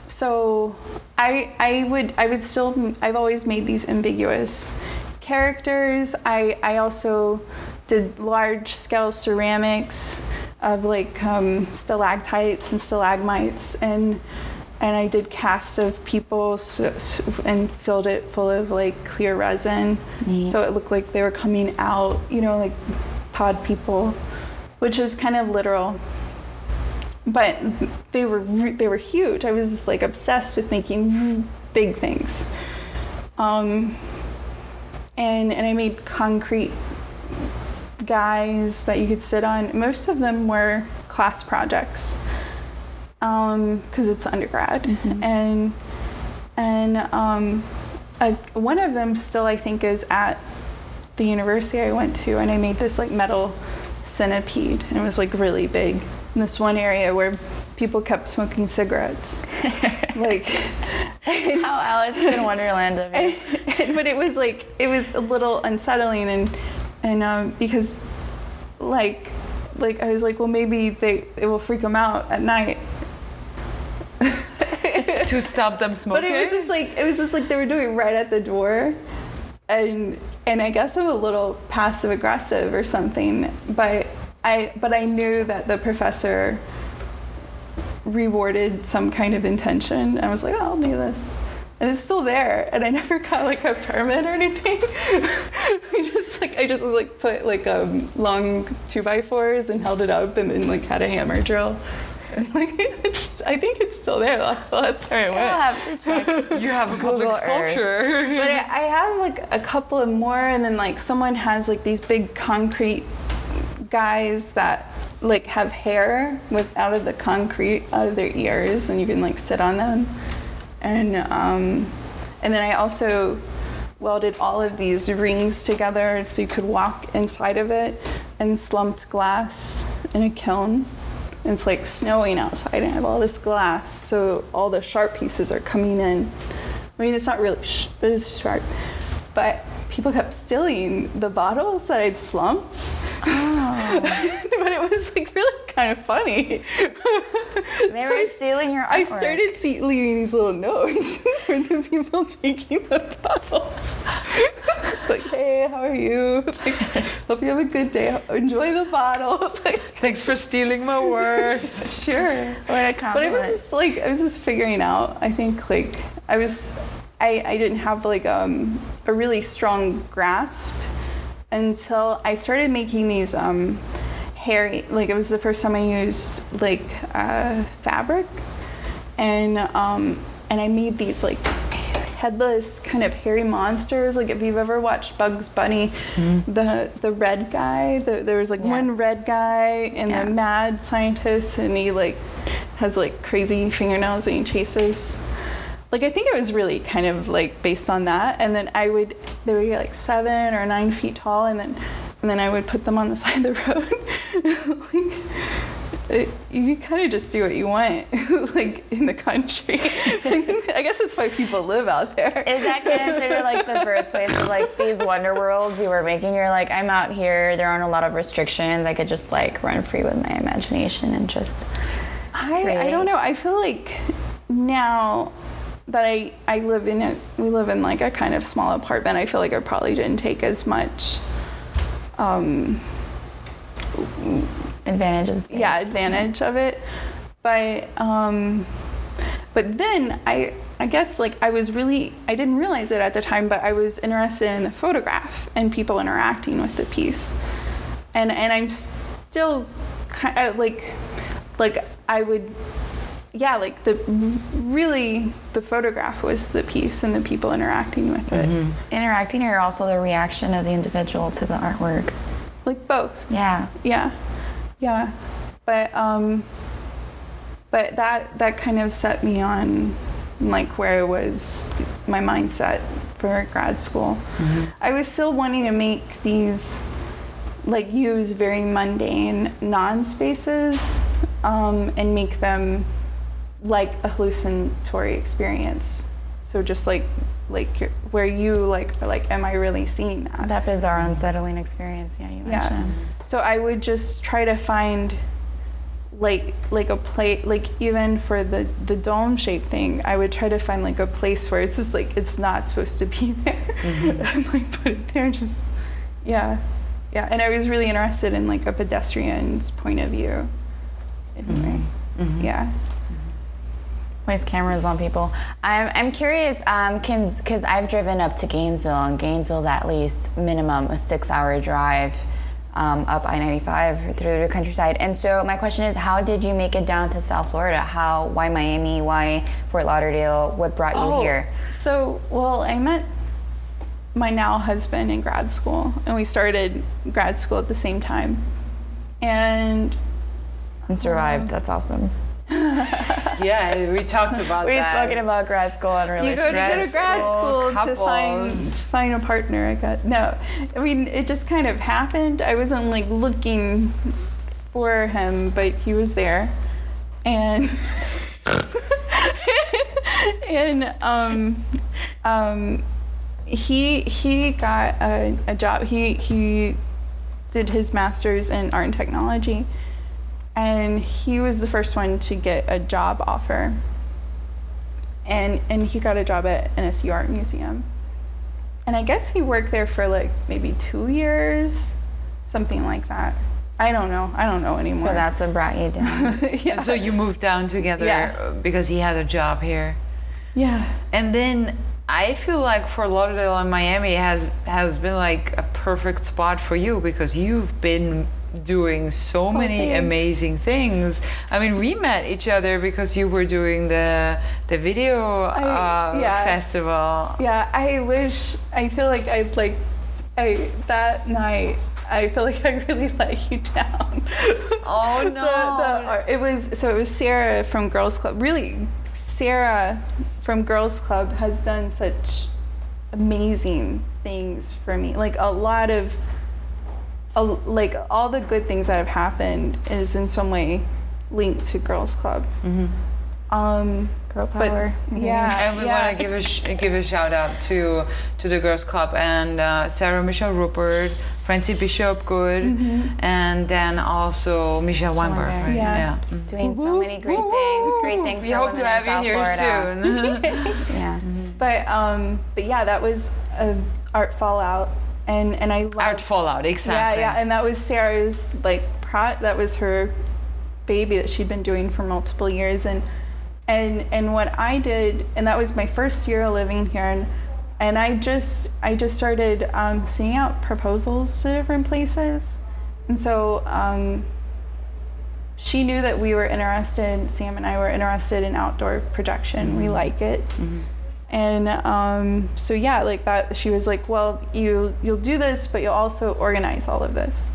D: so I I would I would still I've always made these ambiguous characters. I I also did large scale ceramics of like um, stalactites and stalagmites and and I did casts of people so, so- and filled it full of like clear resin, so it looked like they were coming out, you know, like pod people, which is kind of literal. but they were re- they were huge. I was just like obsessed with making big things. Um, and and I made concrete guys that you could sit on. Most of them were class projects because it's undergrad, and and um, a, one of them still I think is at the university I went to, and I made this like metal centipede, and it was like really big. In this one area where people kept smoking cigarettes, like.
C: How Alice in Wonderland of
D: and, but it was like it was a little unsettling and and um, because like like I was like well maybe they it will freak them out at night
A: to stop them smoking.
D: but it was just like it was just like they were doing it right at the door and and I guess I'm a little passive aggressive or something but I but I knew that the professor rewarded some kind of intention. I was like, oh, I'll do this. And it's still there. And I never got like a permit or anything. I just like I just like put like um, long two by fours and held it up and then like had a hammer drill. Like it's I think it's still there. Like, well, that's where it
C: I'll
D: went.
C: have to check.
A: you have a public
C: Google Earth.
A: sculpture.
D: But I, I have like a couple of more, and then like someone has like these big concrete guys that like have hair with out of the concrete out of their ears, and you can like sit on them. And um, and then I also welded all of these rings together so you could walk inside of it, and slumped glass in a kiln. And it's like snowing outside, and I have all this glass, so all the sharp pieces are coming in. I mean, it's not really, sh- but it's sharp. But people kept stealing the bottles that I'd slumped. Oh. but it was like really kind of funny.
C: They were stealing your artwork.
D: I started see- leaving these little notes for the people taking the bottles. like, hey, how are you? Like, hope you have a good day. Enjoy the bottle. Like,
A: Thanks for stealing my work.
D: sure.
C: What a
D: But
C: compliment.
D: it was just like I was just figuring out. I think like I was, I, I didn't have like um, a really strong grasp until I started making these um, hairy. Like it was the first time I used like uh, fabric, and um, and I made these like headless kind of hairy monsters. Like if you've ever watched Bugs Bunny, mm-hmm. the the red guy. The, there was like one red guy and
C: Yeah.
D: the mad scientist, and he like has like crazy fingernails and he chases. Like I think it was really kind of like based on that, and then I would they would get like seven or nine feet tall, and then and then I would put them on the side of the road. like it, you kind of just do what you want, like in the country. I guess that's why people live out there.
C: Is that considered like the birthplace of like these wonder worlds you were making? You're like, I'm out here. There aren't a lot of restrictions. I could just like run free with my imagination and just.
D: I, I don't know. I feel like now that I, I live in a we live in like a kind of small apartment. I feel like I probably didn't take as much um,
C: Advantage of the space.
D: yeah advantage of it. But um, but then I I guess like I was really I didn't realize it at the time, but I was interested in the photograph and people interacting with the piece, and and I'm still kind of like like I would yeah like the really the photograph was the piece and the people interacting with it
C: Interacting or also the reaction of the individual to the artwork.
D: like both
C: Yeah.
D: yeah yeah but um but that that kind of set me on like where I was my mindset for grad school. I was still wanting to make these like use very mundane non-spaces um, and make them like a hallucinatory experience. So just like like where you like are like am i really seeing that?
C: That bizarre, unsettling experience. Yeah, you mentioned. yeah.
D: So I would just try to find like like a plate like even for the the dome shape thing I would try to find like a place where it's just like it's not supposed to be there. Mm-hmm. I'm like put it there and just yeah. Yeah and I was really interested in like a pedestrian's point of view. In a way yeah
C: place cameras on people. I'm, I'm curious, um, because I've driven up to Gainesville, and Gainesville's at least minimum a six hour drive. um, up I-95 through the countryside. And so my question is, how did you make it down to South Florida? How? Why Miami? Why Fort Lauderdale? What brought you
D: Oh,
C: here?
D: So, well, I met my now husband in grad school, and we started grad school at the same time. And
C: And survived. That's awesome.
B: Yeah, we talked about
C: We've
B: that.
C: spoken about grad school and
D: you go to
C: relationships.
D: go to grad
B: school,
D: school to find find a partner. I got no. I mean, it just kind of happened. I wasn't like looking for him, but he was there, and and um um he he got a, a job. He he did his master's in art and technology, and he was the first one to get a job offer and and he got a job at NSU Art Museum. And I guess he worked there for like maybe two years, something like that. I don't know. I don't know anymore.
C: But that's what brought you down.
D: yeah.
B: So you moved down together
D: Yeah.
B: because he had a job here.
D: yeah.
B: And then I feel like Fort Lauderdale and Miami has has been like a perfect spot for you because you've been doing so many
D: thanks.
B: amazing things. I mean, we met each other because you were doing the the video uh,
D: yeah.
B: festival.
D: Yeah. I wish. I feel like I like. I that night. I feel like I really let you down.
B: Oh, no.
D: the art- it was so it was Sarah from Girls Club. Really, Sarah from Girls Club has done such amazing things for me. Like a lot of, a, like all the good things that have happened is in some way linked to Girls Club. Um,
C: Girl
D: but
C: power.
D: yeah,
B: And we
D: yeah.
B: want to give a sh- give a shout out to to the Girls Club and uh, Sarah Michelle Rupert, Francie Bishop Good, and then also Michelle Weinberg.
C: Weinberg.
B: Right?
D: Yeah.
B: Mm.
C: Doing so many great things. Great things
B: We
C: for
B: hope to have you here
C: Florida.
B: soon.
C: Yeah.
D: But um, but yeah, that was a art fallout, and and I loved,
B: Art Fallout, exactly.
D: Yeah, yeah, and that was Sarah's like pro. That was her baby that she'd been doing for multiple years, and and and what I did, and that was my first year living here, and and I just I just started um, seeing out proposals to different places, and so. Um, she knew that we were interested. Sam and I were interested in outdoor projection. We like it, and um, so yeah, like that. She was like, "Well, you you'll do this, but you'll also organize all of this."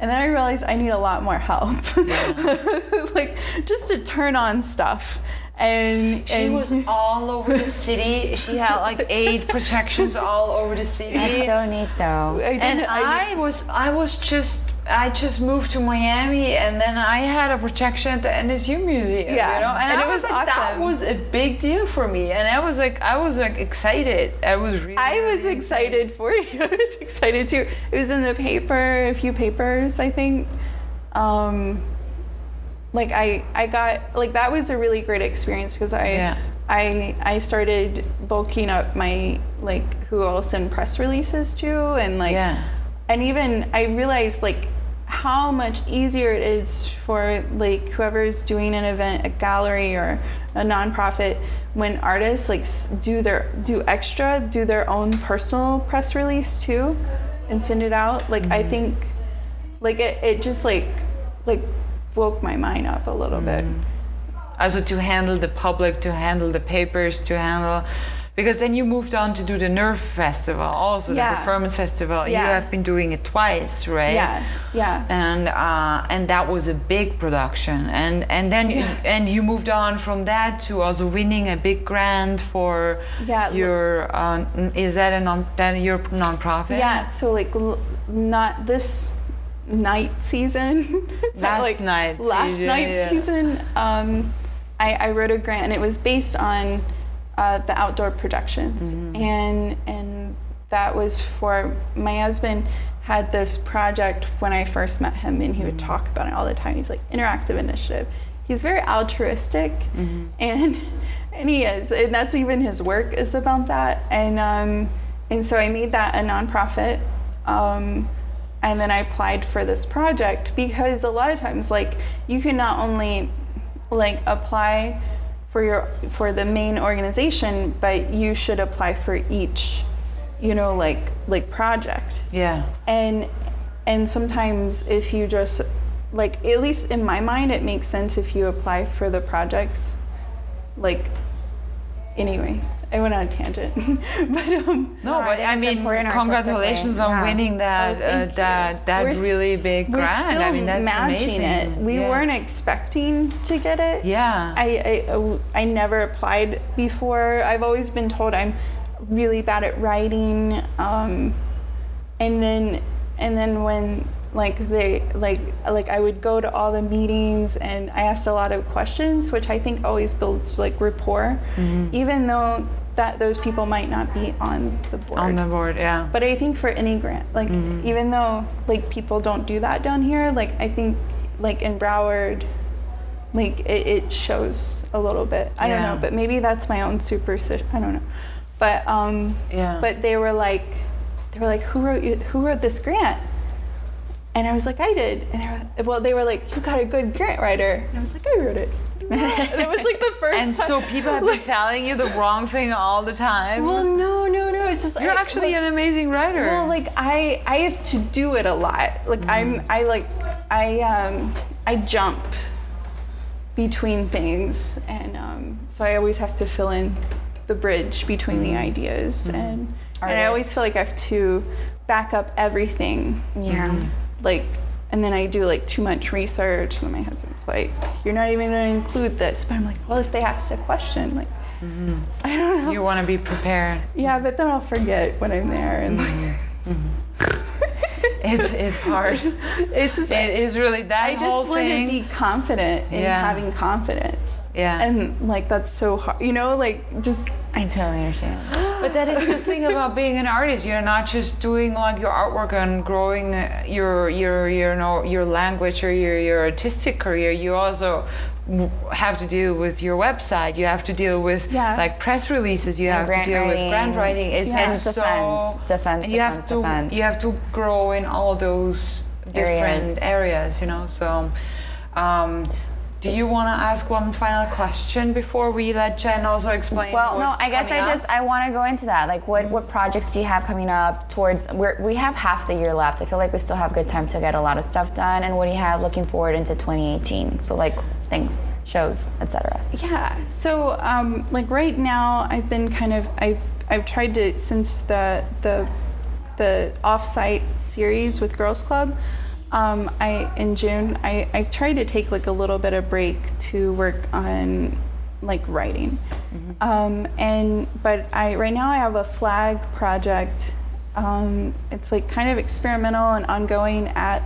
D: And then I realized I need a lot more help, like just to turn on stuff. And
B: She
D: and-
B: was all over the city. She had like eight projections all over the city.
C: That's so neat, though.
D: I didn't-
B: and
D: I
B: I was I was just I just moved to Miami and then I had a projection at the NSU Museum.
D: Yeah,
B: you know, and,
D: and
B: I
D: it was
B: like, that was a big deal for me. And I was like I was like excited. I was really
D: I was excited for you. I was excited too. It was in the paper, a few papers, I think. Um, like I, I got like that was a really great experience because I,
B: Yeah.
D: I, I started bulking up my like who I'll send press releases to, and like,
B: Yeah.
D: and even I realized like how much easier it is for like whoever's doing an event, a gallery or a nonprofit, when artists like do their do extra, do their own personal press release too, and send it out. Like I mm-hmm. think, like it, it just like like woke my mind up a little bit. Mm-hmm.
B: also to handle the public, to handle the papers, to handle because then you moved on to do the Nerve Festival, also
D: Yeah.
B: the Performance Festival.
D: Yeah.
B: You have been doing it twice, right?
D: Yeah, yeah.
B: and uh, and that was a big production and and then and you moved on from that to also winning a big grant for
D: Yeah,
B: your uh, is that a non that your nonprofit
D: Yeah, so like l- not this night season.
B: Last
D: like,
B: night
D: Last
B: season,
D: night
B: yeah.
D: season. Um, I, I wrote a grant, and it was based on uh, the outdoor projections,
B: Mm-hmm.
D: and and that was for my husband had this project when I first met him, and he would
B: Mm-hmm.
D: talk about it all the time. He's like interactive initiative. He's very altruistic,
B: Mm-hmm.
D: and and he is, and that's even his work is about that. And um, and so I made that a nonprofit. Um, and then I applied for this project because a lot of times, like, you can not only like apply for your for the main organization, but you should apply for each, you know, like like project.
B: Yeah.
D: And and sometimes if you just like at least in my mind it makes sense if you apply for the projects like anyway I went on a tangent, but um,
B: No, but I mean, congratulations on
C: Yeah.
B: winning that
D: Oh,
B: uh, that that
D: We're
B: really big
D: we're
B: grant.
D: still
B: I mean, that's
D: matching
B: amazing.
D: it. We
B: Yeah.
D: weren't expecting to get it.
B: Yeah.
D: I, I I never applied before. I've always been told I'm really bad at writing, um, and then and then when like they like like I would go to all the meetings and I asked a lot of questions, which I think always builds like rapport,
B: Mm-hmm.
D: even though that those people might not be on the board.
B: on the board. Yeah.
D: But I think for any grant, like even though like people don't do that down here, like I think like in Broward, like it, it shows a little bit. I don't know, but maybe that's my own superstition. I don't know. But um,
B: Yeah.
D: But they were like, they were like, who wrote you? Who wrote this grant? And I was like, I did. And they were, well, they were like, you got a good grant writer. And I was like, I wrote it. and it was like the first.
B: and
D: time-
B: so people have been telling you the wrong thing all the time.
D: Well, no, no, no. It's just
B: You're
D: I-
B: actually
D: well,
B: an amazing writer.
D: Well, like I I have to do it a lot. Like I'm I like I um I jump between things and um so I always have to fill in the bridge between the ideas and and I always feel like I have to back up everything.
C: Yeah.
D: Like and then I do like too much research and my husband's like, You're not even gonna include this but I'm like, Well if they ask a question, like mm-hmm. I don't know.
B: you want to be prepared.
D: yeah, but then I'll forget when I'm there and mm-hmm. Mm-hmm.
B: It's it's hard.
D: it's
B: it is really that
D: I just want to be confident in
B: Yeah.
D: having confidence.
B: Yeah.
D: And like that's so hard. You know, like just
C: I totally understand.
B: But that is the thing about being an artist. You're not just doing like your artwork and growing uh, your your your know your language or your your artistic career. You also have to deal with your website. You have to deal with
D: Yeah.
B: like press releases. You
C: And
B: have to deal with
C: writing.
B: grant writing. It's
C: Yeah. And
B: so
C: defense, defense,
B: you have to
C: defense.
B: you have to grow in all those different
C: Areas.
B: areas. You know so. Um, do you want to ask one final question before we let Jen also explain?
C: Well, no, I guess I
B: up?
C: just I want to go into that. Like, what what projects do you have coming up? Towards we're, we have half the year left. I feel like we still have good time to get a lot of stuff done. And what do you have looking forward into 2018? So like things, shows, etc.
D: yeah. So um like right now I've been kind of I've I've tried to since the the the offsite series with Girls Club. Um, I in June I, I've tried to take like a little bit of break to work on like writing. Um, and but I right now I have a flag project. Um, it's like kind of experimental and ongoing at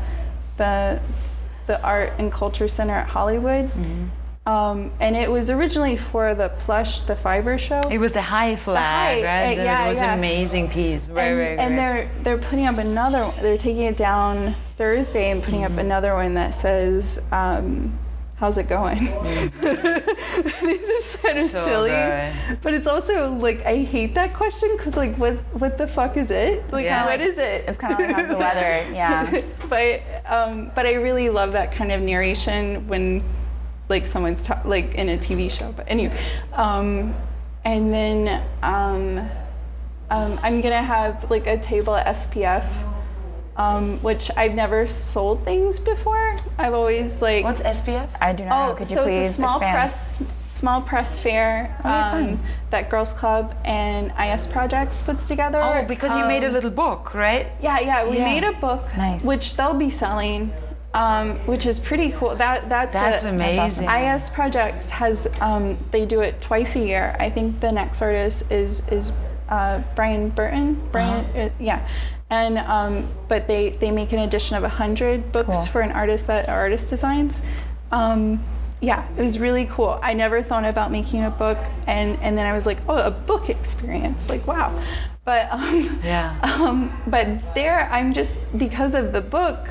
D: the the Art and Culture Center at Hollywood. Um, and it was originally for the plush, the fiber show.
B: It was the high flag,
D: high,
B: right?
D: uh, yeah,
B: it was
D: yeah.
B: an amazing piece. Very,
D: and,
B: very
D: and they're they're putting up another one. They're taking it down Thursday and putting
B: Mm-hmm.
D: up another one that says, um, "How's it going?" this is kind of
B: Mm. So
D: silly,
B: good.
D: but it's also like I hate that question because like what what the fuck is it? Like
B: Yeah.
D: what is it?
C: It's kind of like how's the weather? Yeah.
D: but um, but I really love that kind of narration when like someone's ta- like in a TV show. But anyway, um, and then um, um, I'm gonna have like a table at SPF, um, which I've never sold things before. I've always like
B: What's SPF?
C: I do not know.
D: Oh,
C: Could you
D: so
C: please
D: it's a small
C: expand?
D: press, small press fair
C: Oh,
D: um, that Girls Club and IS Projects puts together.
B: Oh, because you made a
D: Um,
B: little book, right?
D: yeah, yeah, we
B: Yeah.
D: made a book,
C: Nice.
D: which they'll be selling, um, which is pretty cool. That that's
B: That's
D: a-
B: amazing.
D: IS Projects has um, they do it twice a year. I think the next artist is is uh, Brian Burton. Brian,
B: Uh-huh.
D: uh, yeah, and um, but they they make an edition of hundred books
C: Cool.
D: for an artist that artist designs. Um, yeah, it was really cool. I never thought about making a book, and and then I was like, oh, a book experience, like wow. But um,
B: Yeah.
D: um, but there, I'm just because of the book,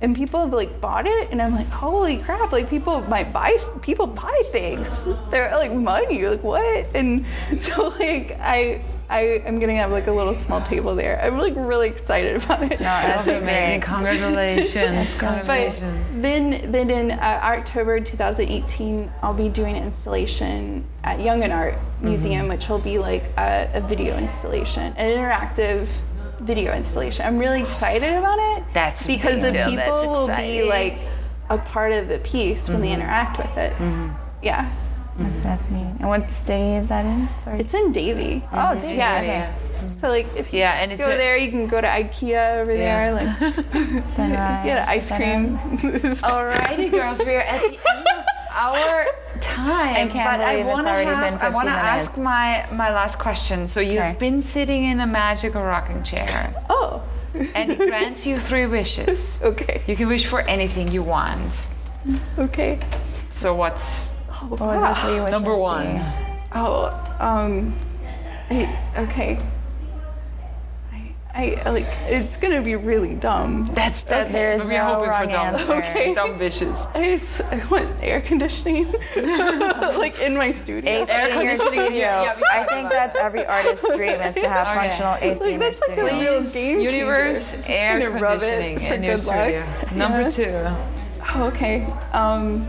D: and people have like bought it, and I'm like, holy crap! Like people might buy, people buy things. They're like money, like what? And so like I. I am gonna have like a little small table there. I'm like really excited about it.
C: No,
B: That's amazing.
C: great.
B: Congratulations.
D: But
B: Congratulations.
D: then, then in uh, October 2018, I'll be doing an installation at Young at Art Museum, which will be like a, a video installation, an interactive video installation. I'm really excited about it.
B: That's
D: because the people will be like a part of the piece when
B: Mm-hmm.
D: they interact with it. Yeah.
C: That's fascinating. And what city is that in? Sorry.
D: It's in Davie.
C: oh, Davie.
D: Yeah.
C: Okay.
D: So like if you
B: Yeah, and it's
D: go
B: a-
D: there, you can go to IKEA over
B: Yeah.
D: there, like
C: Sunrise.
D: get ice cream.
B: Alrighty, girls, we're at the end of our time.
C: I can't
B: but I want to
C: already
B: have,
C: been
B: I want to
C: 15
B: ask my my last question. So you've
C: Okay.
B: been sitting in a magical rocking chair,
D: oh,
B: and it grants you three wishes.
D: okay,
B: You can wish for anything you want.
D: okay.
B: So what's
C: What would the three wishes
B: number
C: be?
B: one?
D: Oh, um, I, okay. I, I like. It's gonna be really dumb.
B: That's that's.
C: There's
B: we're
C: no
B: hoping for
C: wrong
B: dumb,
C: answer.
D: Okay.
B: dumb wishes.
D: I, just, I want air conditioning, like in my studio.
C: AC
B: Air
C: in your
B: conditioning,
C: studio.
B: yeah,
C: I think that's every artist's dream is to have
B: Okay.
C: functional AC
D: Like
C: in their
D: that's like a
C: studio.
D: real game changer.
B: Universe air
D: Gonna
B: conditioning
D: for
B: in your
D: good luck.
B: studio. Number
D: Yeah.
B: two.
D: Oh, okay. Um,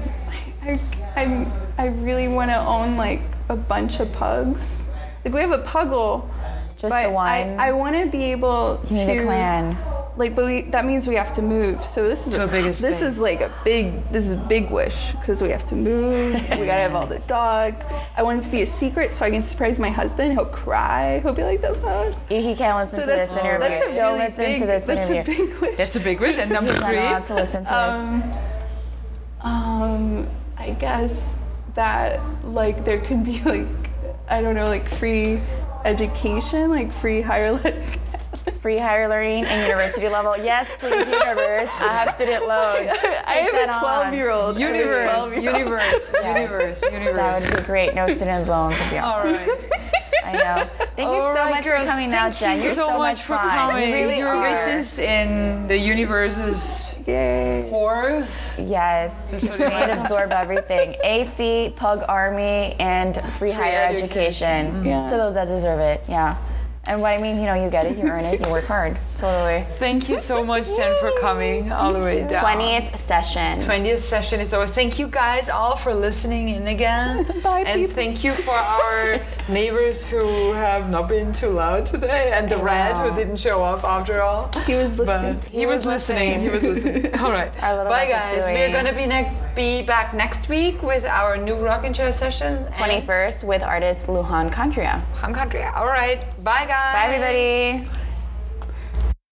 D: I, I, I really want to own like a bunch of pugs. Like we have a puggle.
C: Just
D: but
C: the one.
D: I, I want to be able
C: you
D: to
C: need a clan.
D: Like, but we, that means we have to move. So this is
B: To a bigger
D: this
B: space.
D: is like a big this is a big wish because we have to move. we gotta have all the dogs. I want it to be a secret so I can surprise my husband. He'll cry. He'll be like, "That's not."
C: He can't listen
D: So
C: to this interview.
D: that's a
C: Don't
D: really
C: listen
D: big,
C: to this
D: that's
C: interview.
D: a big wish.
B: That's a big wish. And number
C: He's not
B: three.
C: allowed to listen to this.
D: Um, um, I guess that like there could be like I don't know like free education, like free higher learning.
C: Free higher learning and university level. Yes, please, universe. I have student loans.
D: I have a 12 year old.
B: Universe, universe, universe,
C: That would be great. No student loans would be
B: All
C: awesome.
B: right.
C: I know. Thank you
B: All
C: so
B: right,
C: much
B: girls,
C: for coming
B: thank
C: out, Jen.
B: you
C: You're
B: so, much for
C: fun.
B: coming.
C: You really
B: Your
C: are.
B: wishes in the universe's
D: Yay.
B: pores.
C: Yes,
B: what
C: may
B: you
C: it absorb everything. AC, Pug Army, and free, higher education,
B: education.
D: Yeah.
C: to those that deserve it. Yeah. And what I mean, you know, you get it, you earn it, you work hard. Totally.
B: Thank you so much, Jen, for coming all the way down.
C: 20th session.
B: 20th session is over. Thank you guys all for listening in again.
D: Bye,
B: and
D: people.
B: thank you for our neighbors who have not been too loud today and the rat who didn't show up after all.
D: He was listening.
B: But he, was, listening. He was listening. All right. Bye, guys. We're going to be, ne- be back next week with our new rock and chair session.
C: 21st with artist Luhan Kandria.
B: Hung Country. All right. Bye, guys.
C: Bye, everybody.